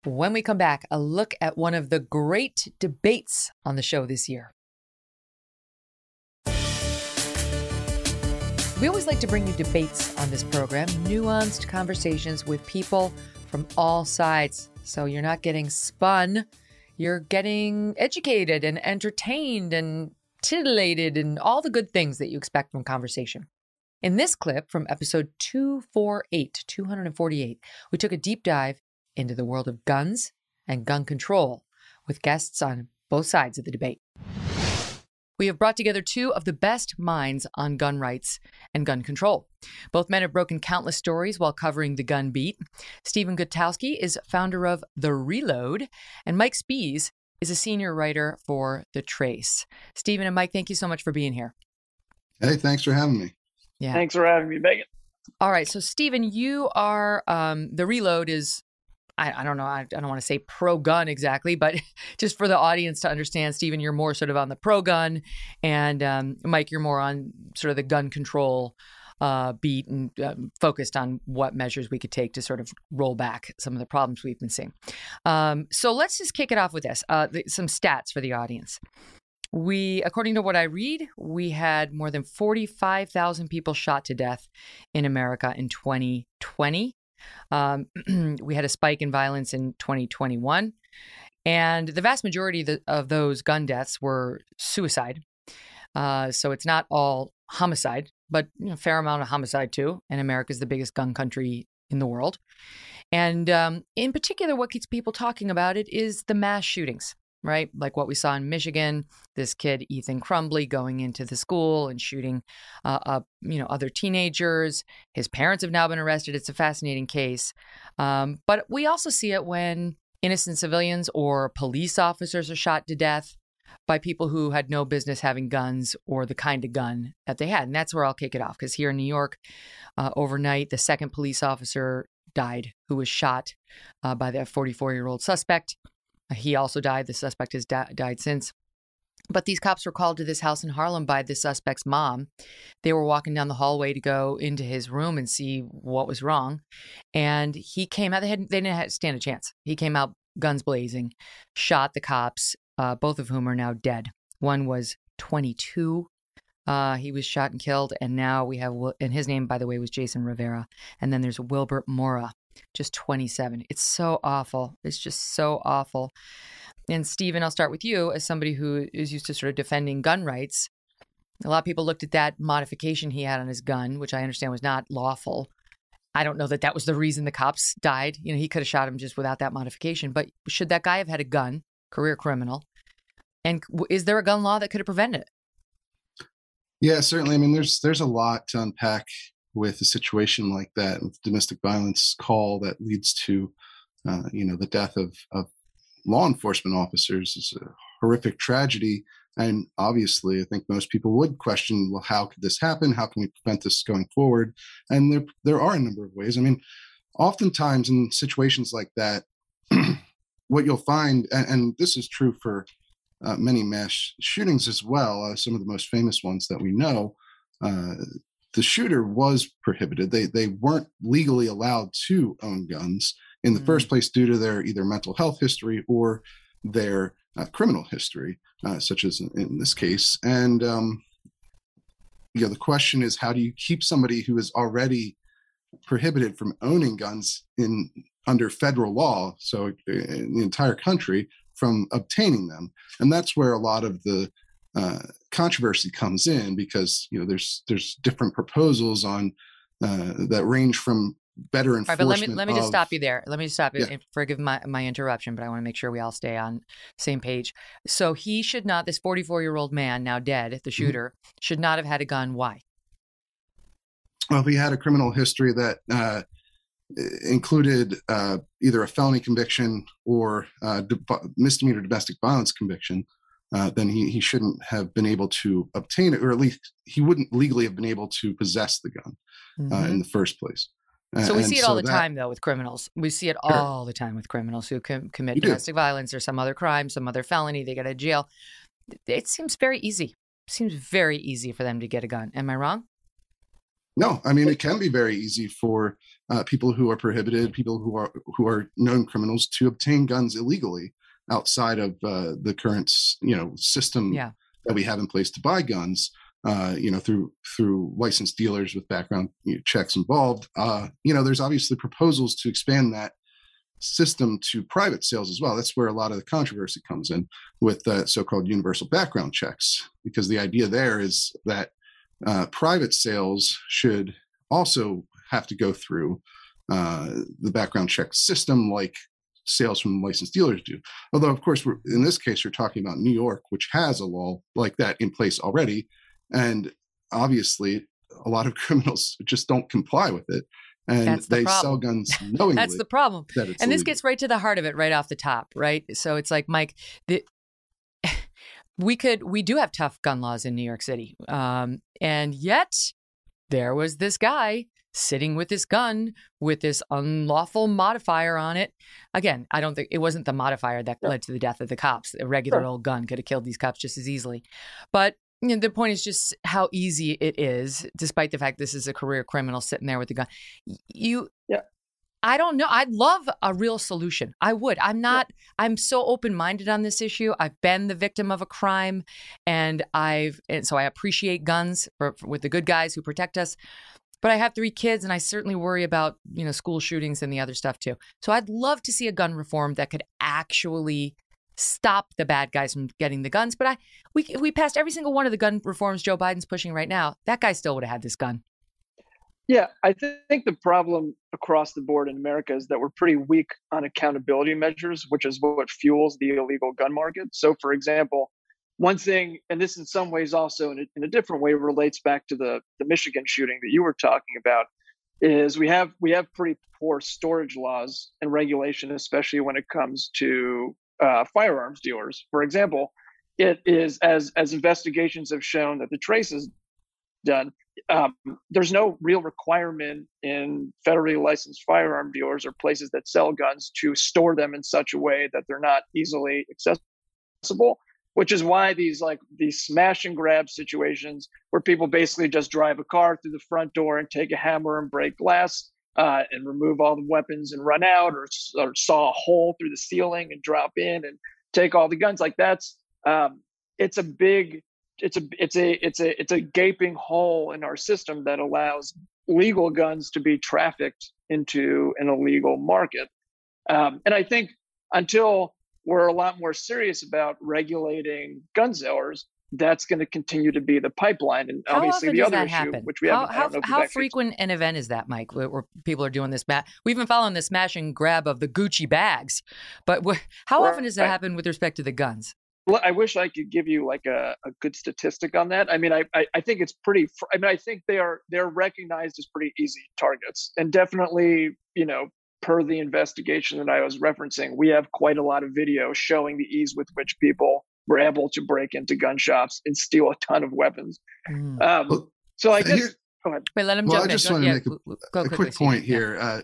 When we come back, a look at one of the great debates on the show this year. We always like to bring you debates on this program, nuanced conversations with people from all sides. So you're not getting spun, you're getting educated and entertained and titillated and all the good things that you expect from conversation. In this clip from episode 248, 248, we took a deep dive into the world of guns and gun control with guests on both sides of the debate. We have brought together two of the best minds on gun rights and gun control. Both men have broken countless stories while covering the gun beat. Stephen Gutowski is founder of The Reload, and Mike Spies is a senior writer for The Trace. Stephen and Mike, thank you so much for being here. Hey, thanks for having me. Yeah. Thanks for having me, Megyn. All right. So, Stephen, you are um, the reload is, I, I don't know, I, I don't want to say pro gun exactly, but just for the audience to understand, Stephen, you're more sort of on the pro gun, and um, Mike, you're more on sort of the gun control uh, beat and um, focused on what measures we could take to sort of roll back some of the problems we've been seeing. Um, so, let's just kick it off with this uh, some stats for the audience. We, according to what I read, we had more than 45,000 people shot to death in America in 2020. Um, we had a spike in violence in 2021. And the vast majority of, the, of those gun deaths were suicide. Uh, so it's not all homicide, but a fair amount of homicide too. And America is the biggest gun country in the world. And um, in particular, what keeps people talking about it is the mass shootings. Right? Like what we saw in Michigan, this kid Ethan Crumbley going into the school and shooting uh, up, you know, other teenagers. His parents have now been arrested. It's a fascinating case, um, but we also see it when innocent civilians or police officers are shot to death by people who had no business having guns or the kind of gun that they had. And that's where I'll kick it off because here in New York, uh, overnight, the second police officer died who was shot uh, by the 44 year old suspect. He also died. The suspect has di- died since. But these cops were called to this house in Harlem by the suspect's mom. They were walking down the hallway to go into his room and see what was wrong. And he came out, they, had, they didn't stand a chance. He came out guns blazing, shot the cops, uh, both of whom are now dead. One was 22. Uh, he was shot and killed. And now we have, and his name, by the way, was Jason Rivera. And then there's Wilbert Mora, just 27. It's so awful. It's just so awful. And Stephen, I'll start with you as somebody who is used to sort of defending gun rights. A lot of people looked at that modification he had on his gun, which I understand was not lawful. I don't know that that was the reason the cops died. You know, he could have shot him just without that modification. But should that guy have had a gun, career criminal? And is there a gun law that could have prevented it? Yeah, certainly. I mean, there's there's a lot to unpack with a situation like that, with domestic violence call that leads to, uh, you know, the death of of law enforcement officers is a horrific tragedy. And obviously, I think most people would question, well, how could this happen? How can we prevent this going forward? And there, there are a number of ways. I mean, oftentimes in situations like that, what you'll find, and, and, this is true for uh, many mass shootings as well, uh, some of the most famous ones that we know, uh, the shooter was prohibited. They they weren't legally allowed to own guns in the mm. first place due to their either mental health history or their uh, criminal history, uh, such as in, in, this case. And um, you know, the question is, how do you keep somebody who is already prohibited from owning guns in under federal law, so in the entire country, from obtaining them? And that's where a lot of the uh, controversy comes in because you know there's there's different proposals on uh, that range from better enforcement. Right, but let me let me of, just stop you there. Let me just stop you. Yeah. Forgive my my interruption, but I want to make sure we all stay on same page. So he should not. This 44 year old man, now dead, the mm-hmm. shooter, mm-hmm. should not have had a gun. Why? Well, he had a criminal history that uh, included uh, either a felony conviction or uh, misdemeanor domestic violence conviction. Uh, then he, he shouldn't have been able to obtain it, or at least he wouldn't legally have been able to possess the gun uh, mm-hmm. in the first place. So we see it so all the that, time, though, with criminals. We see it sure. all the time with criminals who com- commit domestic do. violence or some other crime, some other felony. They get out of jail. It seems very easy. It seems very easy for them to get a gun. Am I wrong? No, I mean it can be very easy for uh, people who are prohibited, people who are who are known criminals, to obtain guns illegally outside of uh, the current, you know, system yeah. that we have in place to buy guns uh, you know, through through licensed dealers with background you know, checks involved. Uh, you know, there's obviously proposals to expand that system to private sales as well. That's where a lot of the controversy comes in with uh, so-called universal background checks, because the idea there is that uh, private sales should also have to go through uh, the background check system, like sales from licensed dealers do. Although, of course, in this case, you're talking about New York, which has a law like that in place already, and obviously, a lot of criminals just don't comply with it. And the they problem. sell guns knowingly. That's the problem. That and illegal. this gets right to the heart of it right off the top, right? So it's like, Mike, the, we could, we do have tough gun laws in New York City. Um, and yet there was this guy sitting with this gun with this unlawful modifier on it. Again, I don't think it wasn't the modifier that led to the death of the cops. A regular old gun could have killed these cops just as easily. But you know, the point is just how easy it is, despite the fact this is a career criminal sitting there with a gun. You, yeah. I don't know. I'd love a real solution. I would. I'm not. Yeah. I'm so open minded on this issue. I've been the victim of a crime, and I've and so I appreciate guns for, for, with the good guys who protect us. But I have three kids, and I certainly worry about you know school shootings and the other stuff too. So I'd love to see a gun reform that could actually stop the bad guys from getting the guns. But I we we passed every single one of the gun reforms Joe Biden's pushing right now. That guy still would have had this gun. Yeah, I th- think the problem across the board in America is that we're pretty weak on accountability measures, which is what fuels the illegal gun market. So, for example, one thing, and this in some ways also in a, in a different way relates back to the the Michigan shooting that you were talking about, is we have we have pretty poor storage laws and regulation, especially when it comes to uh, firearms dealers. For example, it is as as investigations have shown that the Trace's done. Um, there's no real requirement in federally licensed firearm dealers or places that sell guns to store them in such a way that they're not easily accessible. Which is why these like these smash and grab situations where people basically just drive a car through the front door and take a hammer and break glass uh, and remove all the weapons and run out, or, or saw a hole through the ceiling and drop in and take all the guns. Like that's um, it's a big it's a it's a it's a it's a gaping hole in our system that allows legal guns to be trafficked into an illegal market. Um, and I think until we're a lot more serious about regulating gun sellers, that's going to continue to be the pipeline. And How obviously, the other issue, happen? which we how haven't, I how, don't know if we've how frequent an event is that, Mike, where, where people are doing this? Ma- We've been following the smash and grab of the Gucci bags, but wh- how often does that Right. happen with respect to the guns? Well, I wish I could give you like a, a good statistic on that. I mean, I, I, I think it's pretty. fr- I mean, I think they are they're recognized as pretty easy targets, and definitely, you know, per the investigation that I was referencing, we have quite a lot of video showing the ease with which people were able to break into gun shops and steal a ton of weapons. Mm. Um, Well, so I here- guess go ahead. Wait, let him Well, jump I in. just Go- wanna yeah, make a- w- w- go a quick point Yeah. here. Uh,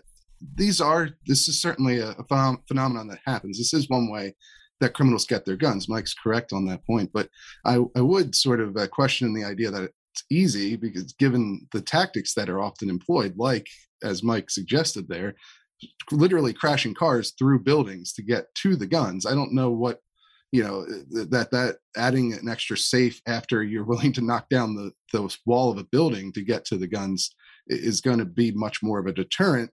these are this is certainly a, a phenom- phenomenon that happens. This is one way that criminals get their guns. Mike's correct on that point, but I, I would sort of uh, question the idea that it's easy because given the tactics that are often employed, like as Mike suggested there, literally crashing cars through buildings to get to the guns. I don't know what you know uh, that that adding an extra safe after you're willing to knock down the the wall of a building to get to the guns is going to be much more of a deterrent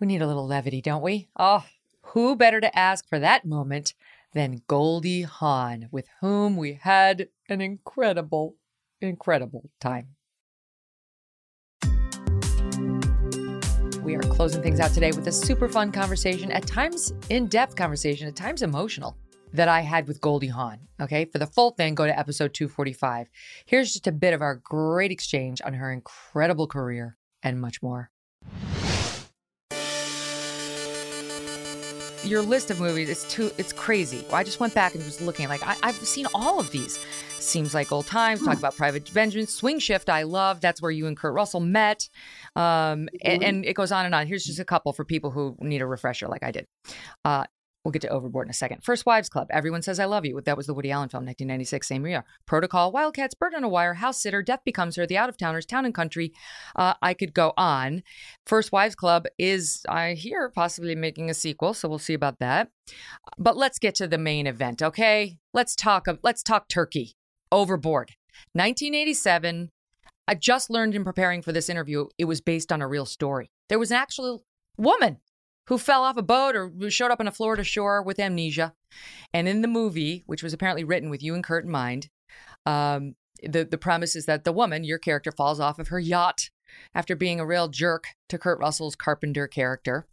We need a little levity, don't we? Oh, who better to ask for that moment than Goldie Hawn, with whom we had an incredible, incredible time. We are closing things out today with a super fun conversation, at times in depth conversation, at times emotional, that I had with Goldie Hawn. Okay, for the full thing, go to episode 245. Here's just a bit of our great exchange on her incredible career and much more. Your list of movies it's too it's crazy. I just went back and was looking like I, i've seen all of these. Seems like old times talk about private vengeance swing shift i love that's where you and kurt russell met. Um, and, and it goes on and on. Here's just a couple for people who need a refresher like i did. Uh, We'll get to Overboard in a second. First Wives Club. Everyone says I love you. That was the Woody Allen film, 1996, same year. Protocol, Wildcats, Bird on a Wire, House Sitter, Death Becomes Her, The Out of Towners, Town and Country. Uh, I could go on. First Wives Club is, I hear, possibly making a sequel, so we'll see about that. But let's get to the main event, okay? Let's talk. Let's talk Turkey. Overboard, 1987. I just learned in preparing for this interview, it was based on a real story. There was an actual woman who fell off a boat or showed up on a Florida shore with amnesia. And in the movie, which was apparently written with you and Kurt in mind, um, the, the premise is that the woman, your character, falls off of her yacht after being a real jerk to Kurt Russell's carpenter character.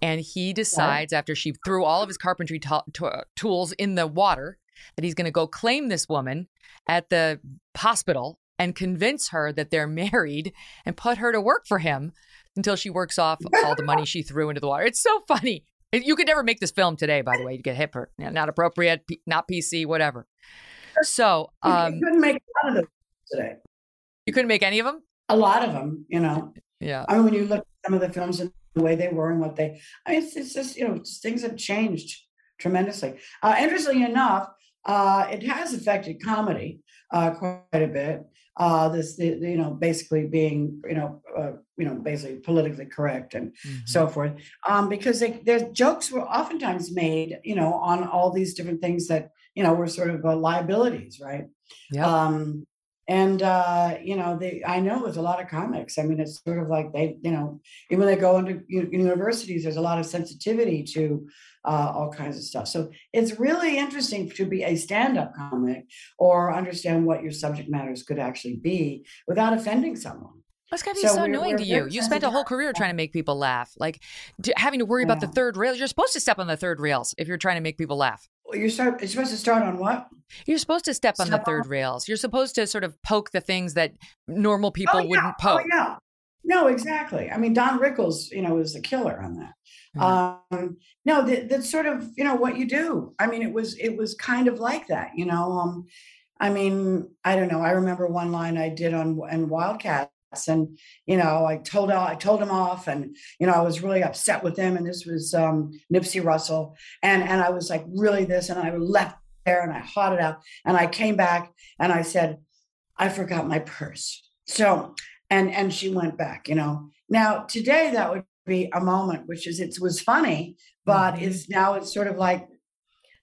And he decides, after she threw all of his carpentry to- to- tools in the water, that he's going to go claim this woman at the hospital and convince her that they're married and put her to work for him until she works off all the money she threw into the water. It's so funny. You could never make this film today, by the way. You get hit for not appropriate, P- not PC, whatever. So You um, couldn't make a lot of those today. you couldn't make any of them. A lot of them, you know. Yeah. I mean, when you look at some of the films and the way they were and what they, I mean, it's, it's just, you know, things have changed tremendously. Uh, interestingly enough, uh, it has affected comedy uh, quite a bit. Uh, this, the, you know, basically being, you know, uh, you know, basically politically correct and so forth, um, because they, their jokes were oftentimes made, you know, on all these different things that, you know, were sort of uh, liabilities, right? Yeah. Um, and uh, you know, they I know there's a lot of comics. I mean, it's sort of like they, you know, even when they go into universities, there's a lot of sensitivity to uh, all kinds of stuff. So it's really interesting to be a stand-up comic or understand what your subject matters could actually be without offending someone. That's gotta be so, so annoying to you. You spent a whole career trying to make people laugh, like having to worry about the third rails. You're supposed to step on the third rails if you're trying to make people laugh. Well, you're, start, you're supposed to start on what? You're supposed to step, step on the third on. rails. You're supposed to sort of poke the things that normal people oh, yeah. wouldn't poke. Oh, yeah. No, exactly. I mean, Don Rickles, you know, was the killer on that. Mm-hmm. Um, no, that, that's sort of you know what you do. I mean, it was it was kind of like that. You know, um, I mean, I don't know. I remember one line I did on on Wildcats, and you know, I told I told him off, and you know, I was really upset with him. And this was um, Nipsey Russell, and and I was like really this, and I left there, and I hot it out, and I came back, and I said, I forgot my purse. So, and and she went back. You know, now today that would be a moment, which is it was funny, but mm-hmm. it's now it's sort of like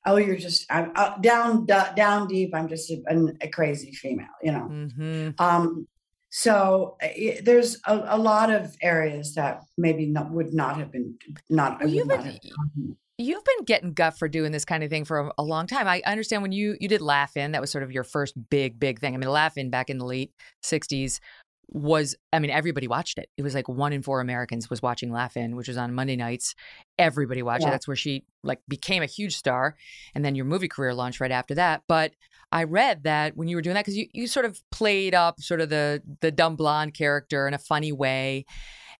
oh, you're just I'm uh, down d- down deep. I'm just a, a, crazy female, you know. Mm-hmm. Um, so it, there's a, a, lot of areas that maybe not, would not have been not. Well, you've, been, you've been getting guff for doing this kind of thing for a, a, long time. I understand when you you did Laugh-In, that was sort of your first big big thing. I mean, Laugh-In back in the late '60s was I mean everybody watched it. It was like one in four Americans was watching Laugh-In, which was on Monday nights. Everybody watched yeah. it. That's where she like became a huge star, and then your movie career launched right after that. But I read that when you were doing that because you you sort of played up sort of the the dumb blonde character in a funny way,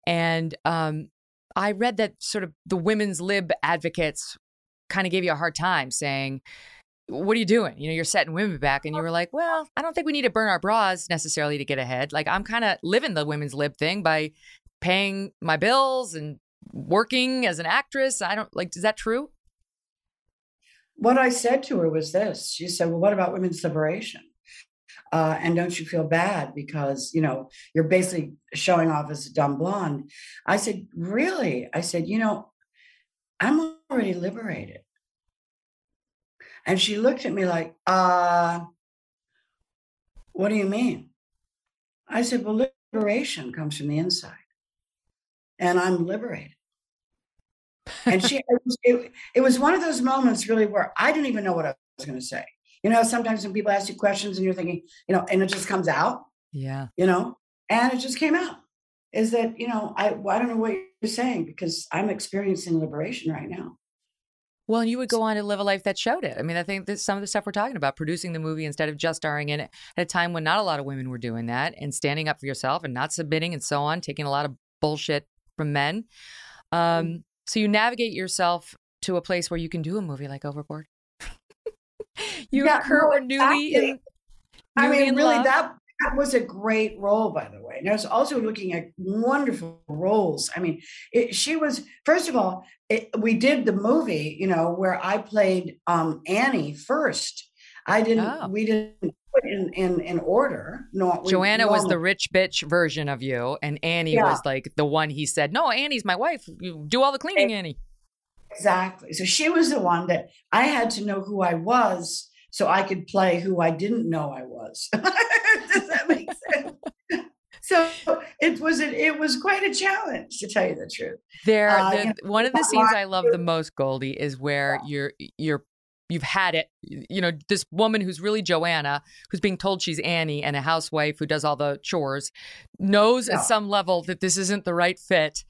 and um, I read that sort of the women's lib advocates kind of gave you a hard time saying what are you doing? You know, you're setting women back, and you were like, well, I don't think we need to burn our bras necessarily to get ahead. Like, I'm kind of living the women's lib thing by paying my bills and working as an actress. I don't like, is that true? What I said to her was this She said, well, what about women's liberation? Uh, and don't you feel bad because you know you're basically showing off as a dumb blonde i said really i said you know i'm already liberated and she looked at me like, uh, what do you mean? I said, well, liberation comes from the inside. And I'm liberated. and she, it was, it, it was one of those moments really where I didn't even know what I was going to say. You know, sometimes when people ask you questions and you're thinking, you know, and it just comes out. Yeah. You know, and it just came out. Is that, you know, I, I don't know what you're saying because I'm experiencing liberation right now. Well, and you would go on to live a life that showed it. I mean, I think that some of the stuff we're talking about, producing the movie instead of just starring in it at a time when not a lot of women were doing that and standing up for yourself and not submitting and so on, taking a lot of bullshit from men. Um, so you navigate yourself to a place where you can do a movie like Overboard. you yeah, and Kurt were newly in, I mean, really, love. that that was a great role, by the way. And I was also looking at wonderful roles. I mean, it, she was first of all, it, we did the movie, you know, where I played um, Annie first. I didn't. Oh. We didn't put in in in order. No, Joanna was the rich bitch version of you, and Annie yeah. was like the one he said, "No, Annie's my wife. You do all the cleaning, Annie." Exactly. So she was the one that I had to know who I was so I could play who I didn't know I was. Does that make sense? So it was a, it was quite a challenge to tell you the truth. There, uh, the, you know, one of the scenes I love the most, Goldie, is where yeah. you're you're you've had it. You know, this woman who's really Joanna, who's being told she's Annie and a housewife who does all the chores, knows yeah. at some level that this isn't the right fit.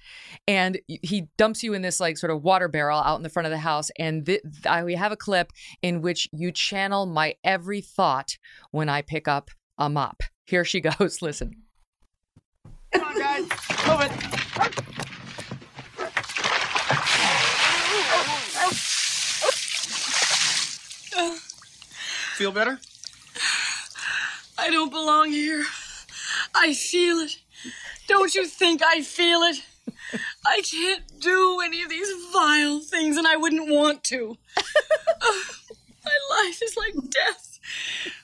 And he dumps you in this like sort of water barrel out in the front of the house. And th- I, we have a clip in which you channel my every thought when I pick up a mop. Here she goes. Listen. Move it. Feel better? I don't belong here. I feel it. Don't you think I feel it? I can't do any of these vile things, and I wouldn't want to. my life is like death.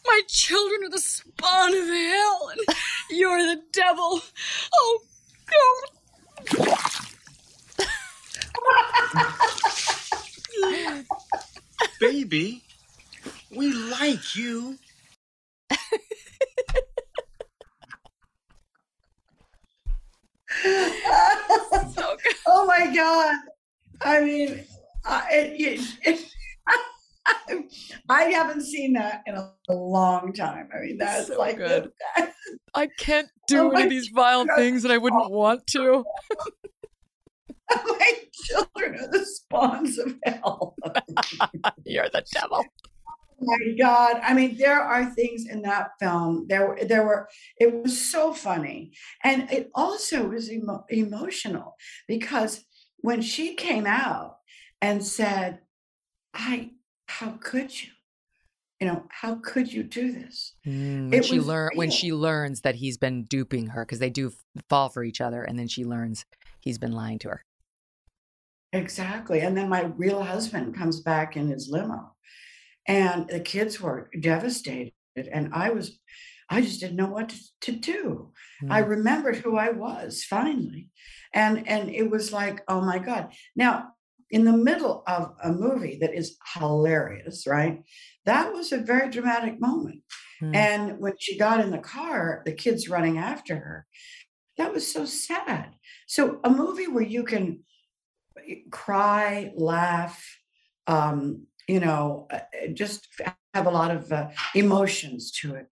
My children are the spawn of hell, and you're the devil. Oh. Baby, we like you. oh my god! I mean, uh, it, it, it I haven't seen that in a, long time. I mean, that's So like good. I can't do Oh any of these vile God. things and I wouldn't oh. want to. my children are the spawns of hell. You're the devil. Oh my God. I mean, there are things in that film. There there were, it was so funny. And it also was emo- emotional because when she came out and said, I, how could you? You know, how could you do this? Mm, when she learn when she learns that he's been duping her because they do fall for each other, and then she learns he's been lying to her. Exactly. And then my real husband comes back in his limo, and the kids were devastated. And I was, I just didn't know what to, do. I Mm. remembered who I was finally. And and it was like, oh my God. Now, in the middle of a movie that is hilarious, right? That was a very dramatic moment. Mm. And when she got in the car, the kids running after her, that was so sad. So a movie where you can cry, laugh, um, you know, uh, uh, just have a lot of uh, emotions to it.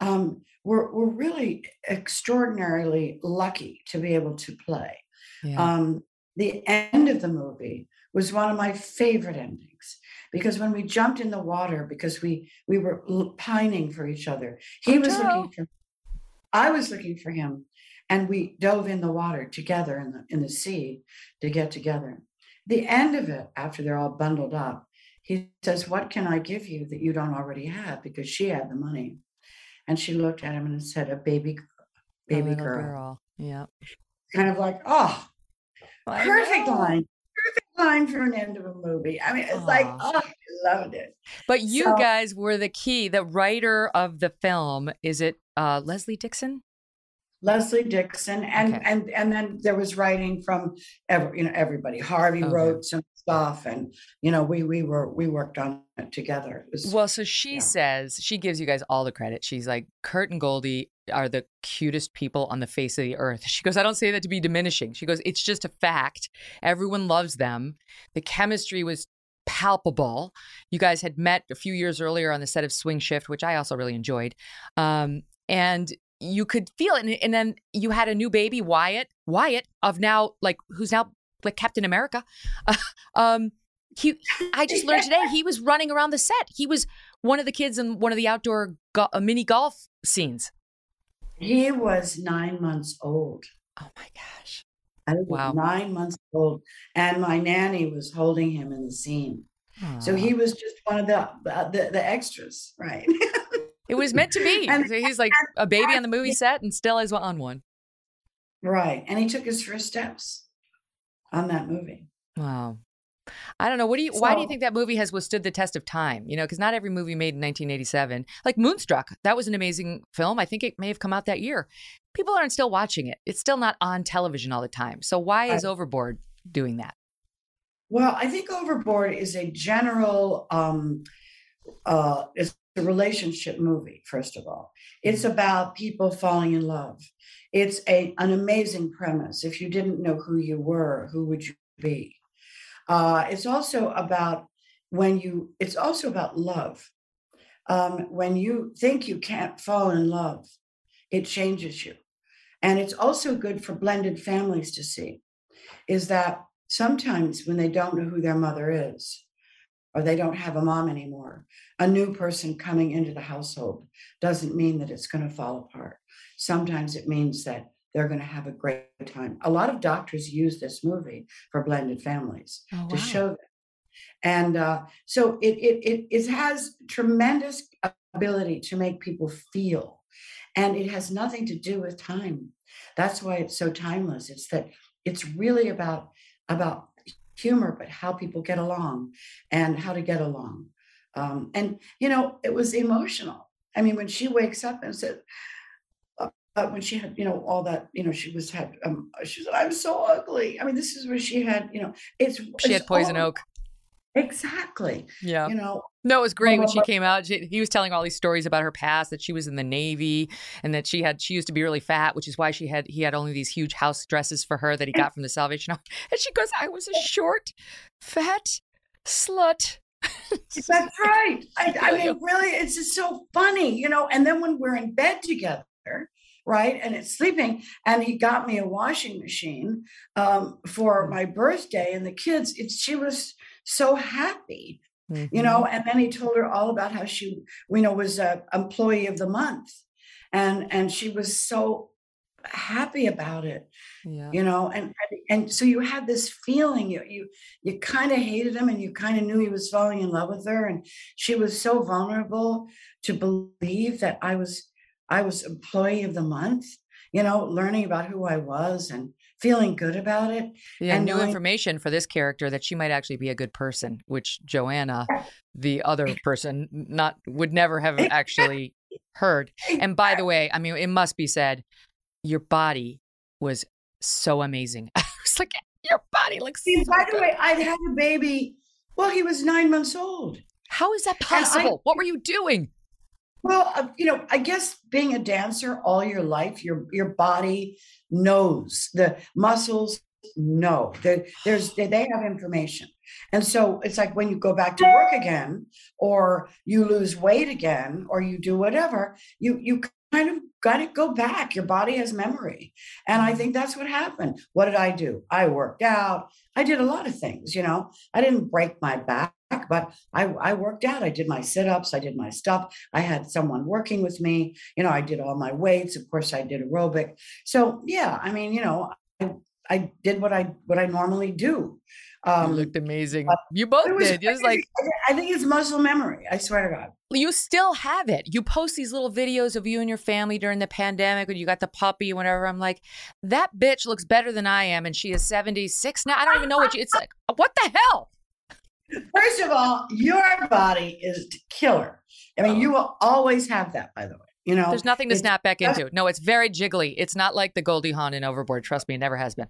Um, we're, we're really extraordinarily lucky to be able to play. Yeah. Um, the end of the movie was one of my favorite endings because when we jumped in the water because we we were pining for each other he oh, was Otto. looking for i was looking for him and we dove in the water together in the in the sea to get together the end of it after they're all bundled up he says what can i give you that you don't already have because she had the money and she looked at him and said a baby baby little girl. Yeah. kind of like oh I perfect know. line line for an end of a movie i mean it's like oh i loved it But you So- guys were the key. The writer of the film is it uh, Leslie Dixon? leslie dixon and Okay. and and then there was writing from every you know everybody harvey Okay. wrote some stuff and you know we we were we worked on it together it was Well, so she Yeah. says she gives you guys all the credit. She's like, Kurt and Goldie are the cutest people on the face of the earth. She goes, I don't say that to be diminishing. She goes, it's just a fact. Everyone loves them. The chemistry was palpable. You guys had met a few years earlier on the set of Swing Shift, which I also really enjoyed. Um, and you could feel it. And, then you had a new baby, Wyatt, Wyatt of now, like, who's now like Captain America. um, he, I just learned today he was running around the set. He was one of the kids in one of the outdoor go- uh, mini golf scenes. He was nine months old Oh my gosh. I was Wow. nine months old, and my nanny was holding him in the scene. So he was just one of the the, the extras, right? It was meant to be. And- So he's like a baby on the movie set and still is on one. right, and he took his first steps on that movie. Wow. I don't know. What do you? why do you think that movie has withstood the test of time? You know, because not every movie made in 1987, like Moonstruck, that was an amazing film. I think it may have come out that year. People aren't still watching it. It's still not on television all the time. So why is Right. Overboard doing that? Well, I think Overboard is a general um uh it's a relationship movie, first of all. It's about people falling in love. It's a an amazing premise. If you didn't know who you were, who would you be? Uh it's also about when you it's also about love. Um when you think you can't fall in love, it changes you. And it's also good for blended families to see is that sometimes when they don't know who their mother is or they don't have a mom anymore, a new person coming into the household doesn't mean that it's going to fall apart. Sometimes it means that they're going to have a great time. A lot of doctors use this movie for blended families Oh, to show that. And uh, so it, it it it has tremendous ability to make people feel, and it has nothing to do with time. That's why it's so timeless. It's that it's really about about humor, but how people get along and how to get along. Um, and you know, it was emotional. I mean, when she wakes up and said, uh, uh, when she had, you know, all that, you know, she was had, um, she said, "I'm so ugly." I mean, this is where she had, you know, it's She had it's Poison all- Oak. Exactly. Yeah. You know, No, it was great when she came out. She, he was telling all these stories about her past, that she was in the Navy, and that she had she used to be really fat, which is why she had he had only these huge house dresses for her that he got from the Salvation Army. And she goes, "I was a short, fat slut." That's right. I, I mean, really, it's just so funny, you know. And then when we're in bed together, right, and it's sleeping, and he got me a washing machine um, for my birthday, and the kids, it's she was so happy, Mm-hmm. you know. And then he told her all about how she, you know, was a employee of the month, and and she was so happy about it Yeah. you know? And and- and so you had this feeling. You you you kind of hated him and you kind of knew he was falling in love with her. And she was so vulnerable to believe that i was i was employee of the month you know learning about who i was and feeling good about it Yeah, and new knowing- information for this character that she might actually be a good person, which Joanna, the other person, not would never have actually heard. And by the way, I mean, it must be said, your body was so amazing. I was like, your body looks See, so by the way i had a baby well he was nine months old How is that And I- possible? what were you doing? Well, uh, you know, I guess being a dancer all your life, your your body knows the muscles know that there's they, they have information, and so it's like when you go back to work again, or you lose weight again, or you do whatever, you you kind of got to go back. Your body has memory, and I think that's what happened. What did I do? I worked out. I did a lot of things. You know, I didn't break my back, but I I worked out. I did my sit ups. I did my stuff. I had someone working with me. You know, I did all my weights. Of course, I did aerobic. So yeah, I mean, you know, I, I did what I what I normally do. you Um, looked amazing. You both was- did. It was like I think it's muscle memory. I swear to God. you still have it. You post these little videos of you and your family during the pandemic when you got the puppy and whatever. I'm like, that bitch looks better than I am, and she is 76 now. I don't even know what you. It's like, what the hell? First of all, your body is killer. I mean, you will always have that. By the way, you know, There's nothing to snap back into. No, it's very jiggly. It's not like the Goldie Hawn in Overboard. Trust me, it never has been.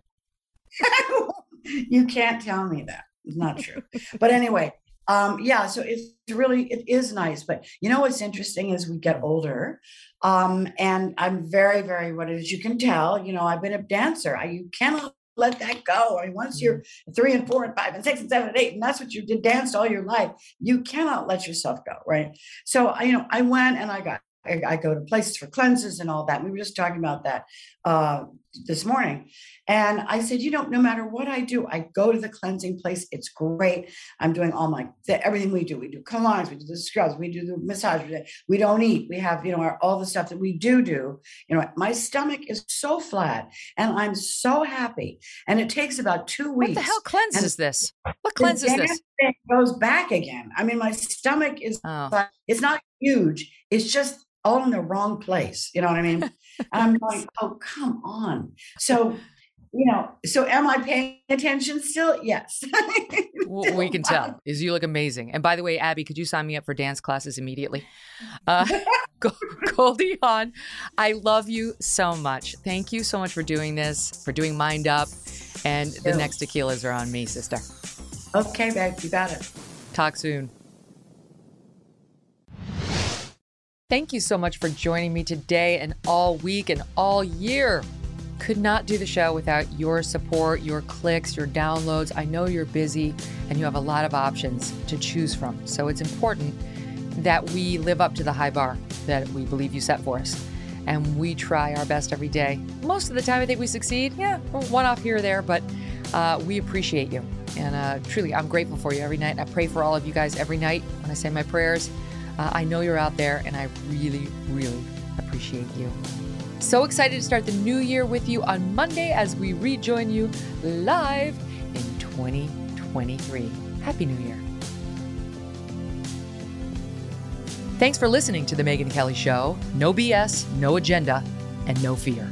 you can't tell me that. It's not true. but anyway, um, yeah, so it's really it is nice. But you know what's interesting is we get older. Um, and I'm very, very what as you can tell, you know, I've been a dancer. I you cannot let that go. I mean, once you're mm-hmm. three and four and five and six and seven and eight, and that's what you did danced all your life, you cannot let yourself go, right? So I, you know, I went and I got I, I go to places for cleanses and all that. We were just talking about that uh, this morning. And I said, you know, no matter what I do, I go to the cleansing place. It's great. I'm doing all my the, everything we do. We do colognes, we do the scrubs, we do the massage. We, do- we don't eat. We have, you know, our, all the stuff that we do do. You know, my stomach is so flat, and I'm so happy. And it takes about two What weeks. the hell cleanses this? What cleanses this? thing goes back again. I mean, my stomach is Oh. it's not huge. It's just all in the wrong place. You know what I mean? and I'm like, oh, come on. So, you know, so am I paying attention still? Yes. W- we can tell is you look amazing. And by the way, Abby, could you sign me up for dance classes immediately? Uh, Go- Goldie Hawn, I love you so much. Thank you so much for doing this, for doing MindUP. And the next tequilas are on me, sister. Okay, babe, you got it. Talk soon. Thank you so much for joining me today and all week and all year. Could not do the show without your support, your clicks, your downloads. I know you're busy and you have a lot of options to choose from. So it's important that we live up to the high bar that we believe you set for us. And we try our best every day. Most of the time, I think we succeed. Yeah, one off here or there, but uh, we appreciate you. And uh, truly, I'm grateful for you every night. I pray for all of you guys every night when I say my prayers. Uh, I know you're out there, and I really, really appreciate you. So excited to start the new year with you on Monday as we rejoin you live in 2023. Happy New Year. Thanks for listening to The Megyn Kelly Show. No BS, no agenda, and no fear.